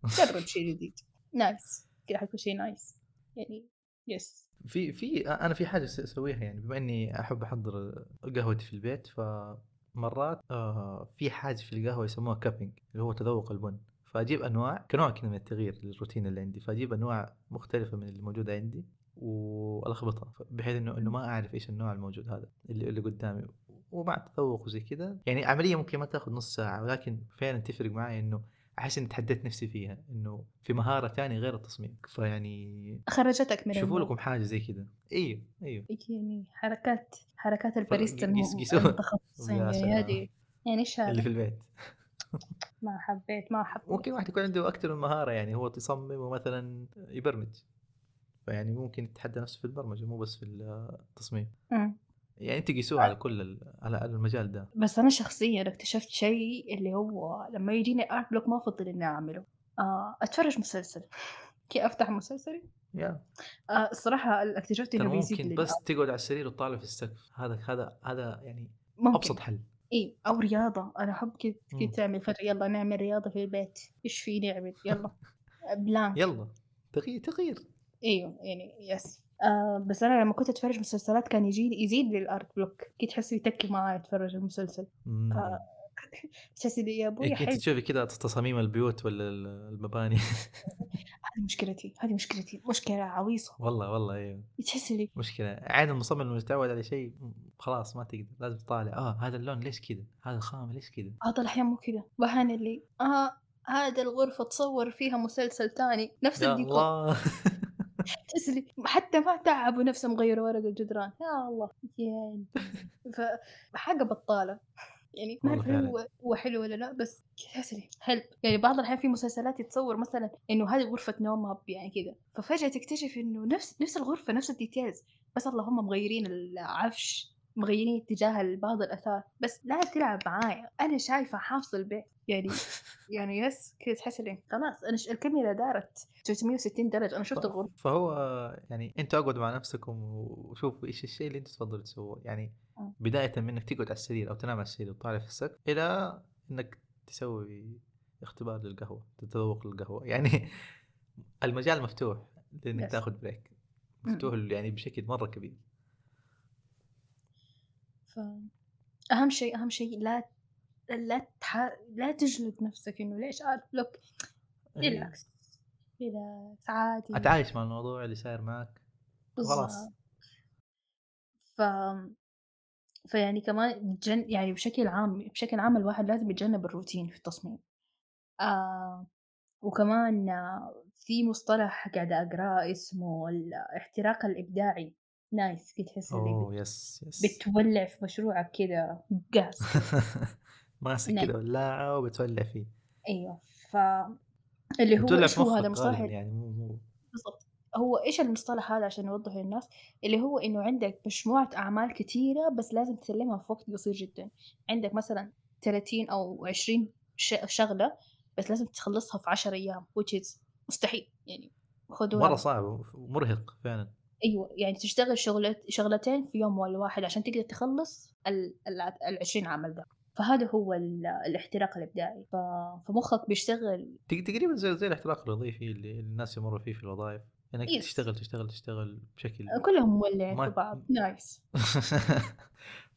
[SPEAKER 1] جرب شيء جديد. nice كذا حيكون شيء nice يعني yes
[SPEAKER 2] في في أنا في حاجة أسويها يعني. بما إني أحب أحضر قهوتي في البيت فمرات آه في حاجة في القهوة يسموها cupping اللي هو تذوق البن. فأجيب أنواع كنوع كذا من التغيير للروتين اللي عندي. فأجيب أنواع مختلفة من اللي موجودة عندي. وألخبطها بحيث إنه إنه ما أعرف إيش النوع الموجود هذا اللي اللي قدامي. ومع التذوق وزي كذا يعني عملية ممكن ما تاخذ نص ساعة ولكن فعلا تفرق معي إنه أحس إني تحديت نفسي فيها إنه في مهارة ثانية غير التصميم. فيعني
[SPEAKER 1] خرجتك من
[SPEAKER 2] شوفوا. لكم حاجة زي كذا أيوه أيوه
[SPEAKER 1] يعني حركات حركات الباريستا. المتخصصين. يعني. هذه يعني إيش
[SPEAKER 2] اللي في البيت.
[SPEAKER 1] ما حبيت ما حبيت.
[SPEAKER 2] ممكن واحد يكون عنده أكثر من مهارة يعني هو يصمم ومثلا يبرمج. فيعني ممكن يتحدى نفسه في البرمجة مو بس في التصميم.
[SPEAKER 1] مم.
[SPEAKER 2] يعني انت قيسوها على كل ال- على المجال ده.
[SPEAKER 1] بس أنا شخصيا اكتشفت شيء اللي هو لما يجيني art block ما أفضل إني أعمله. آه أتفرج مسلسل. كي أفتح مسلسلي
[SPEAKER 2] يا.
[SPEAKER 1] آه الصراحة اكتشفت إنه بيزيد
[SPEAKER 2] ممكن. بس تقعد على السرير وتطالع في السقف. هذا هذا هذا يعني
[SPEAKER 1] ممكن.
[SPEAKER 2] أبسط حل.
[SPEAKER 1] إي أو رياضة. أنا أحب
[SPEAKER 2] مم.
[SPEAKER 1] كذا تعمل. يلا نعمل رياضة في البيت. إيش في نعمل يلا. plank
[SPEAKER 2] يلا. تغيير تغيير.
[SPEAKER 1] أيوه يعني yes آه بس أنا لما كنت أتفرج مسلسلات كان يجي يزيد لي ال art block كنت تحسه يتكي معاي أتفرج المسلسل.
[SPEAKER 2] مم.
[SPEAKER 1] تحسي لي يا أبوي
[SPEAKER 2] إيه، كنت تشوفي كذا تصاميم البيوت ولا ال- المباني؟
[SPEAKER 1] هذه مشكلتي هذه مشكلتي. مشكلة عويصة.
[SPEAKER 2] والله والله أيوه
[SPEAKER 1] تحسي لي.
[SPEAKER 2] مشكلة. عين المصمم لما يتعود على شيء خلاص ما تقدر لازم تطالع. آه هذا اللون ليش كذا؟ هذا الخامة ليش كذا؟
[SPEAKER 1] بعض الاحيان مو كذا. واحيان اللي آه هذا الغرفة تصور فيها مسلسل تاني. نفس الديكور.
[SPEAKER 2] الله
[SPEAKER 1] تحس لي حتى ما تعبوا نفسهم غيروا ورق الجدران. يا الله يعني فحاجة بطالة. يعني ما
[SPEAKER 2] أعرف.
[SPEAKER 1] هو هو حلو ولا لا بس تحس لي حلو يعني بعض الأحيان في مسلسلات يتصور مثلا إنه هذه غرفة نوم يعني كذا. ففجأة تكتشف إنه نفس نفس الغرفة نفس ال details بس اللهم مغيرين العفش مغيرين اتجاه بعض الاثاث بس لا تلعب معايا. أنا شايفة حافظ البيت. يعني يعني yes كذا تحس لي خلاص أنا ش- الكاميرا دارت 360 درجة أنا شفت الغرفة
[SPEAKER 2] فهو يعني أنتوا أقعدوا مع نفسكم وشوفوا إيش الشيء اللي أنتوا تفضلوا تسووه يعني
[SPEAKER 1] آه.
[SPEAKER 2] بداية من إنك تقعد على السرير أو تنام على السرير وتطالع في السقف إلى إنك تسوي اختبار للقهوة تتذوق للقهوة يعني المجال مفتوح
[SPEAKER 1] لإنك.
[SPEAKER 2] تاخذ
[SPEAKER 1] break.
[SPEAKER 2] مفتوح يعني بشكل مرة كبير
[SPEAKER 1] ف أهم شيء أهم شيء لا لا تح... لا تجلد نفسك إنه ليش art
[SPEAKER 2] block.
[SPEAKER 1] relax relax عادي.
[SPEAKER 2] أتعايش مع الموضوع اللي صاير معك. خلاص.
[SPEAKER 1] ف فيعني كمان جن... يعني بشكل عام بشكل عام الواحد لازم يتجنب الروتين في التصميم. آه وكمان في مصطلح قاعدة أقرأه اسمه الاحتراق الإبداعي. nice كده تحس اللي
[SPEAKER 2] yes yes.
[SPEAKER 1] بتولع في مشروعك كده. جاز
[SPEAKER 2] ماسك
[SPEAKER 1] نعم.
[SPEAKER 2] كذا ولاعة وبتولع فيه.
[SPEAKER 1] أيوه ف اللي هو
[SPEAKER 2] إيش
[SPEAKER 1] هو هذا المصطلح
[SPEAKER 2] يعني مو مو.
[SPEAKER 1] بالضبط. هو إيش المصطلح هذا عشان نوضحه للناس؟ اللي هو إنه عندك مجموعة أعمال كثيرة بس لازم تسلمها في وقت قصير جدا. عندك مثلا 30 أو 20 ش- شغلة بس لازم تخلصها في 10 أيام which is مستحيل. يعني خذوا
[SPEAKER 2] مرة
[SPEAKER 1] هذا.
[SPEAKER 2] صعب ومرهق فعلا.
[SPEAKER 1] أيوه يعني تشتغل شغلة شغلتين في يوم ولا واحد عشان تقدر تخلص ال ال 20 عمل ده. فهذا هو ال- الاحتراق الإبداعي. فمخك بيشتغل.
[SPEAKER 2] تق- تقريبا زي زي الاحتراق الوظيفي اللي الناس يمروا فيه في الوظائف. إنك
[SPEAKER 1] yes.
[SPEAKER 2] تشتغل تشتغل تشتغل بشكل
[SPEAKER 1] كلهم مولعين في بعض nice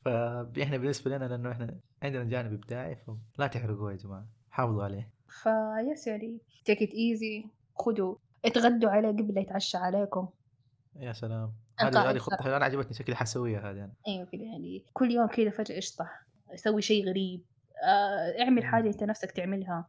[SPEAKER 2] فاحنا بالنسبة لنا لأنه إحنا عندنا جانب إبداعي فلا تحرقوه يا جماعة. حافظوا عليه.
[SPEAKER 1] ف yes يعني take it easy. خذوا اتغدوا عليه قبل لا يتعشى عليكم.
[SPEAKER 2] يا سلام. هذه هذه. خطه أنا عجبتني شكلي حسويها هذه أنا
[SPEAKER 1] أيوه كده يعني. كل يوم كده فجأة اشطح سوي شيء غريب آه، اعمل
[SPEAKER 2] مم.
[SPEAKER 1] حاجة انت نفسك تعملها.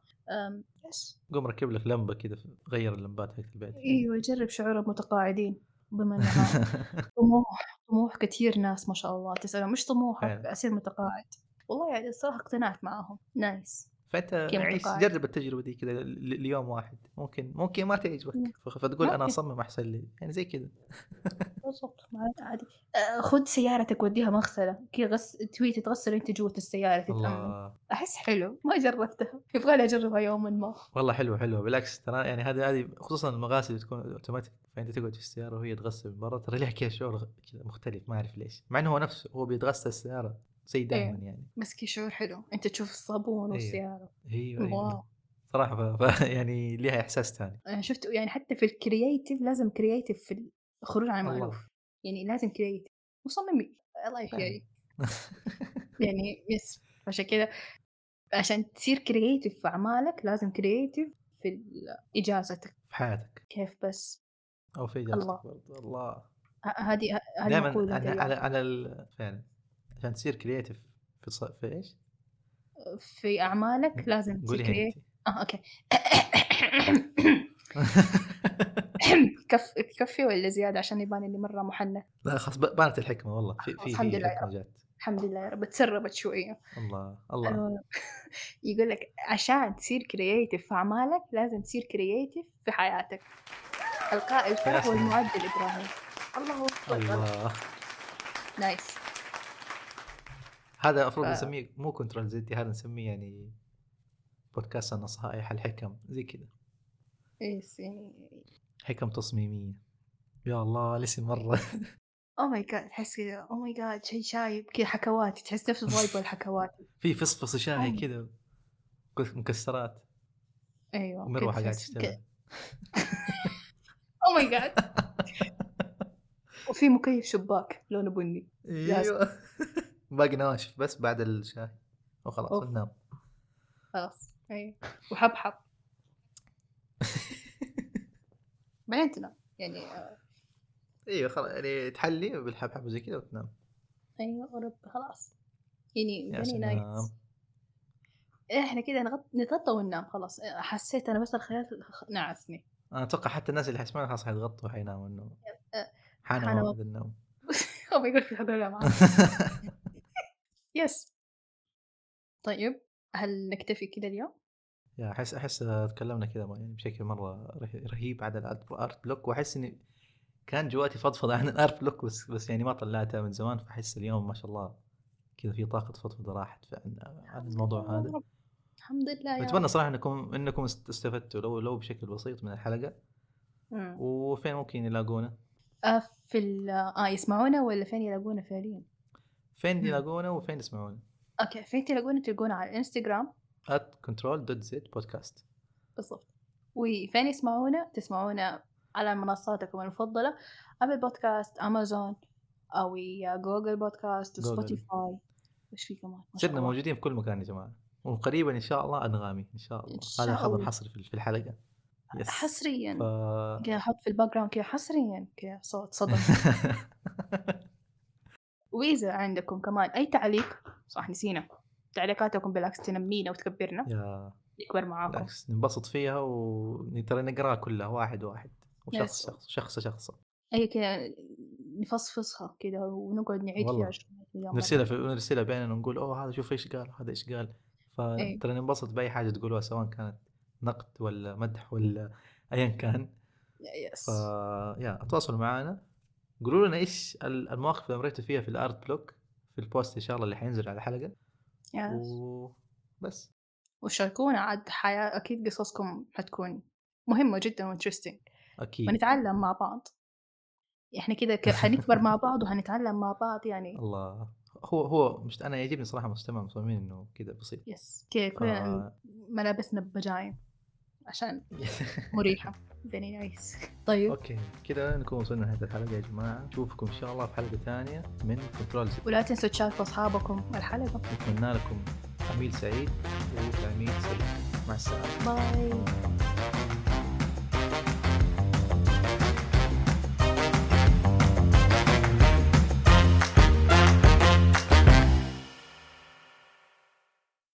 [SPEAKER 1] yes.
[SPEAKER 2] قوم ركب لك لمبة كذا غير اللمبات حقت البيت
[SPEAKER 1] إيوه جرب شعور المتقاعدين بما طموح طموح كثير ناس ما شاء الله تسألهم مش طموحك؟
[SPEAKER 2] فعلا.
[SPEAKER 1] أصير متقاعد. والله يعني الصراحة اقتنعت معاهم. nice
[SPEAKER 2] فانت عيش؟ جرب التجربة دي كذا ليوم واحد. ممكن ممكن ما تعجبك. فتقول
[SPEAKER 1] أنا.
[SPEAKER 2] أصمم أحسن لي. يعني زي كذا
[SPEAKER 1] بالضبط عادي. خذ سيارتك وديها مغسلة. كذا بس تبي تتغسل انت جوة السيارة تتأمل.
[SPEAKER 2] الله.
[SPEAKER 1] أحس حلو. ما جربتها. يبغى لي أجربها يوما ما.
[SPEAKER 2] والله حلوة حلوة بالعكس ترى يعني هذه هذه خصوصا المغاسل اللي تكون اوتوماتيك فأنت تقعد في السيارة وهي تغسل من برا. ترى لها كذا شعور مختلف ما أعرف ليش. مع إنه هو نفسه هو بيتغسل السيارة. زي دائما يعني.
[SPEAKER 1] بس كي شعور حلو. أنت تشوف الصابون
[SPEAKER 2] أيوه.
[SPEAKER 1] والسيارة.
[SPEAKER 2] أيوه
[SPEAKER 1] wow.
[SPEAKER 2] أيوه صراحة ف... ف... يعني لها إحساس ثاني.
[SPEAKER 1] أنا شفت يعني حتى في ال creative لازم creative في الخروج عن
[SPEAKER 2] الله.
[SPEAKER 1] المألوف يعني لازم creative مصممين الله يحيي يعني. yes. عشان كذا عشان تصير creative في أعمالك لازم creative في إجازتك.
[SPEAKER 2] في حياتك.
[SPEAKER 1] كيف بس؟
[SPEAKER 2] أو في
[SPEAKER 1] الله.
[SPEAKER 2] اجازتك الله.
[SPEAKER 1] ه- هذه هذه
[SPEAKER 2] دائما على. على, على ال... فعلا. عشان تصير creative في, ص... في إيش؟
[SPEAKER 1] في أعمالك لازم تصير
[SPEAKER 2] انت
[SPEAKER 1] آه okay. كف كفي ولا زيادة عشان يبان إني مرة محنك
[SPEAKER 2] لا خلاص بانت الحكمة والله. في في
[SPEAKER 1] الحمد لله
[SPEAKER 2] جات
[SPEAKER 1] الحمد لله يا رب. تسربت شوية.
[SPEAKER 2] الله الله.
[SPEAKER 1] آه، يقول لك عشان تصير creative في أعمالك لازم تصير creative في حياتك. القائل الفرح. والمعدل إبراهيم. الله
[SPEAKER 2] الله.
[SPEAKER 1] nice
[SPEAKER 2] هذا المفروض
[SPEAKER 1] ف-
[SPEAKER 2] نسميه مو Control Z دي هذا نسميه يعني بودكاست النصائح الحكم زي كذا.
[SPEAKER 1] يعني
[SPEAKER 2] حكم تصميمية. يا الله الاسم مرة.
[SPEAKER 1] oh my god تحس كذا oh my god شيء شايب كذا حكواتي تحس نفس ال vibe والحكواتي
[SPEAKER 2] في فصفص
[SPEAKER 1] أوه.
[SPEAKER 2] كذا مكسرات. أيوه
[SPEAKER 1] ومروحة
[SPEAKER 2] قاعد تشتغل.
[SPEAKER 1] oh my god وفي مكيف شباك لونه بني.
[SPEAKER 2] أيوه. باقي نواشف بس بعد الشاي. وخلاص
[SPEAKER 1] أوف.
[SPEAKER 2] ننام.
[SPEAKER 1] خلاص أيوه وحبحب بعدين تنام. يعني آه،
[SPEAKER 2] إيوه خلاص يعني تحلي بالحبحب وزي كذا وتنام.
[SPEAKER 1] أيوه رب خلاص. يعني nice
[SPEAKER 2] سلام.
[SPEAKER 1] إحنا كده نغط... نتغطى وننام خلاص. حسيت أنا بس الخيال نعسني.
[SPEAKER 2] أنا أتوقع حتى الناس اللي حيسمعون خلاص حيتغطوا وحيناموا
[SPEAKER 1] إنه
[SPEAKER 2] حان
[SPEAKER 1] حان
[SPEAKER 2] موعد
[SPEAKER 1] وقت.
[SPEAKER 2] النوم
[SPEAKER 1] ما يقول في جامعة yes طيب هل نكتفي كده اليوم؟
[SPEAKER 2] يا أحس أحس تكلمنا كذا يعني بشكل مرة ره- رهيب عن ال art block وأحس إني كان جواتي فضفضة عن ال art block بس بس يعني ما طلعتها من زمان فأحس اليوم ما شاء الله كذا في طاقة فضفضة راحت عن الموضوع هذا
[SPEAKER 1] الحمد لله أتمنى.
[SPEAKER 2] صراحة إنكم إنكم است- استفدتوا لو لو بشكل بسيط من الحلقة
[SPEAKER 1] مم.
[SPEAKER 2] وفين ممكن يلاقونا؟
[SPEAKER 1] آه في ال آه يسمعونا ولا فين يلاقونا فعليا؟
[SPEAKER 2] فين
[SPEAKER 1] مم.
[SPEAKER 2] يلاقونا وفين يسمعونا؟
[SPEAKER 1] okay فين تلاقونا؟ تلقونا على الانستغرام
[SPEAKER 2] at control.z podcast.
[SPEAKER 1] بالضبط. وفين يسمعونا؟ تسمعونا على منصاتكم المفضلة Apple Podcasts Amazon أو Google Podcasts.
[SPEAKER 2] و
[SPEAKER 1] Spotify وش في كمان؟
[SPEAKER 2] صرنا
[SPEAKER 1] الله.
[SPEAKER 2] موجودين في كل مكان يا جماعة. وقريبا إن شاء الله أنغامي إن شاء الله.
[SPEAKER 1] إن شاء
[SPEAKER 2] هذا خبر. حصري في الحلقة. yes
[SPEAKER 1] حصريا.
[SPEAKER 2] ف...
[SPEAKER 1] كذا أحط في ال background كذا حصريا كذا صوت صدى وإذا عندكم كمان أي تعليق صح نسينا. تعليقاتكم بالعكس تنمينا وتكبرنا.
[SPEAKER 2] يا
[SPEAKER 1] نكبر معاكم.
[SPEAKER 2] بالعكس ننبسط فيها وترى نقرأها كلها واحد واحد. وشخص. شخص شخص شخص.
[SPEAKER 1] أي كذا نفصفصها كذا ونقعد نعيد
[SPEAKER 2] والله.
[SPEAKER 1] فيها.
[SPEAKER 2] نرسلها في نرسلها بيننا ونقول أوه هذا شوف إيش قال هذا إيش قال. فترى ننبسط بأي حاجة تقولوها سواء كانت نقد ولا مدح ولا ايا كان.
[SPEAKER 1] yes
[SPEAKER 2] ف yeah تواصلوا معنا. قولوا لنا إيش ال- المواقف اللي مريتوا فيها في ال art block في ال post إن شاء الله اللي حينزل على
[SPEAKER 1] الحلقة
[SPEAKER 2] وبس
[SPEAKER 1] وشاركونا عاد حياة أكيد قصصكم حتكون مهمة جدا و
[SPEAKER 2] interesting أكيد.
[SPEAKER 1] ونتعلم مع بعض. إحنا كده. حنكبر مع بعض وهنتعلم مع بعض يعني.
[SPEAKER 2] الله. هو هو مش أنا يعجبني صراحة مستمع مصممين إنه كذا بسيط.
[SPEAKER 1] yes كده كلنا. ملابسنا ببجاين عشان مريحة. very nice طيب.
[SPEAKER 2] okay. كذا نكون وصلنا لنهايه الحلقة يا جماعة. نشوفكم إن شاء الله في حلقة ثانية من Control Z
[SPEAKER 1] ولا تنسوا تشاركوا أصحابكم الحلقة.
[SPEAKER 2] نتمنى لكم عميل سعيد وتعميل سعيد. مع السلامة.
[SPEAKER 1] باي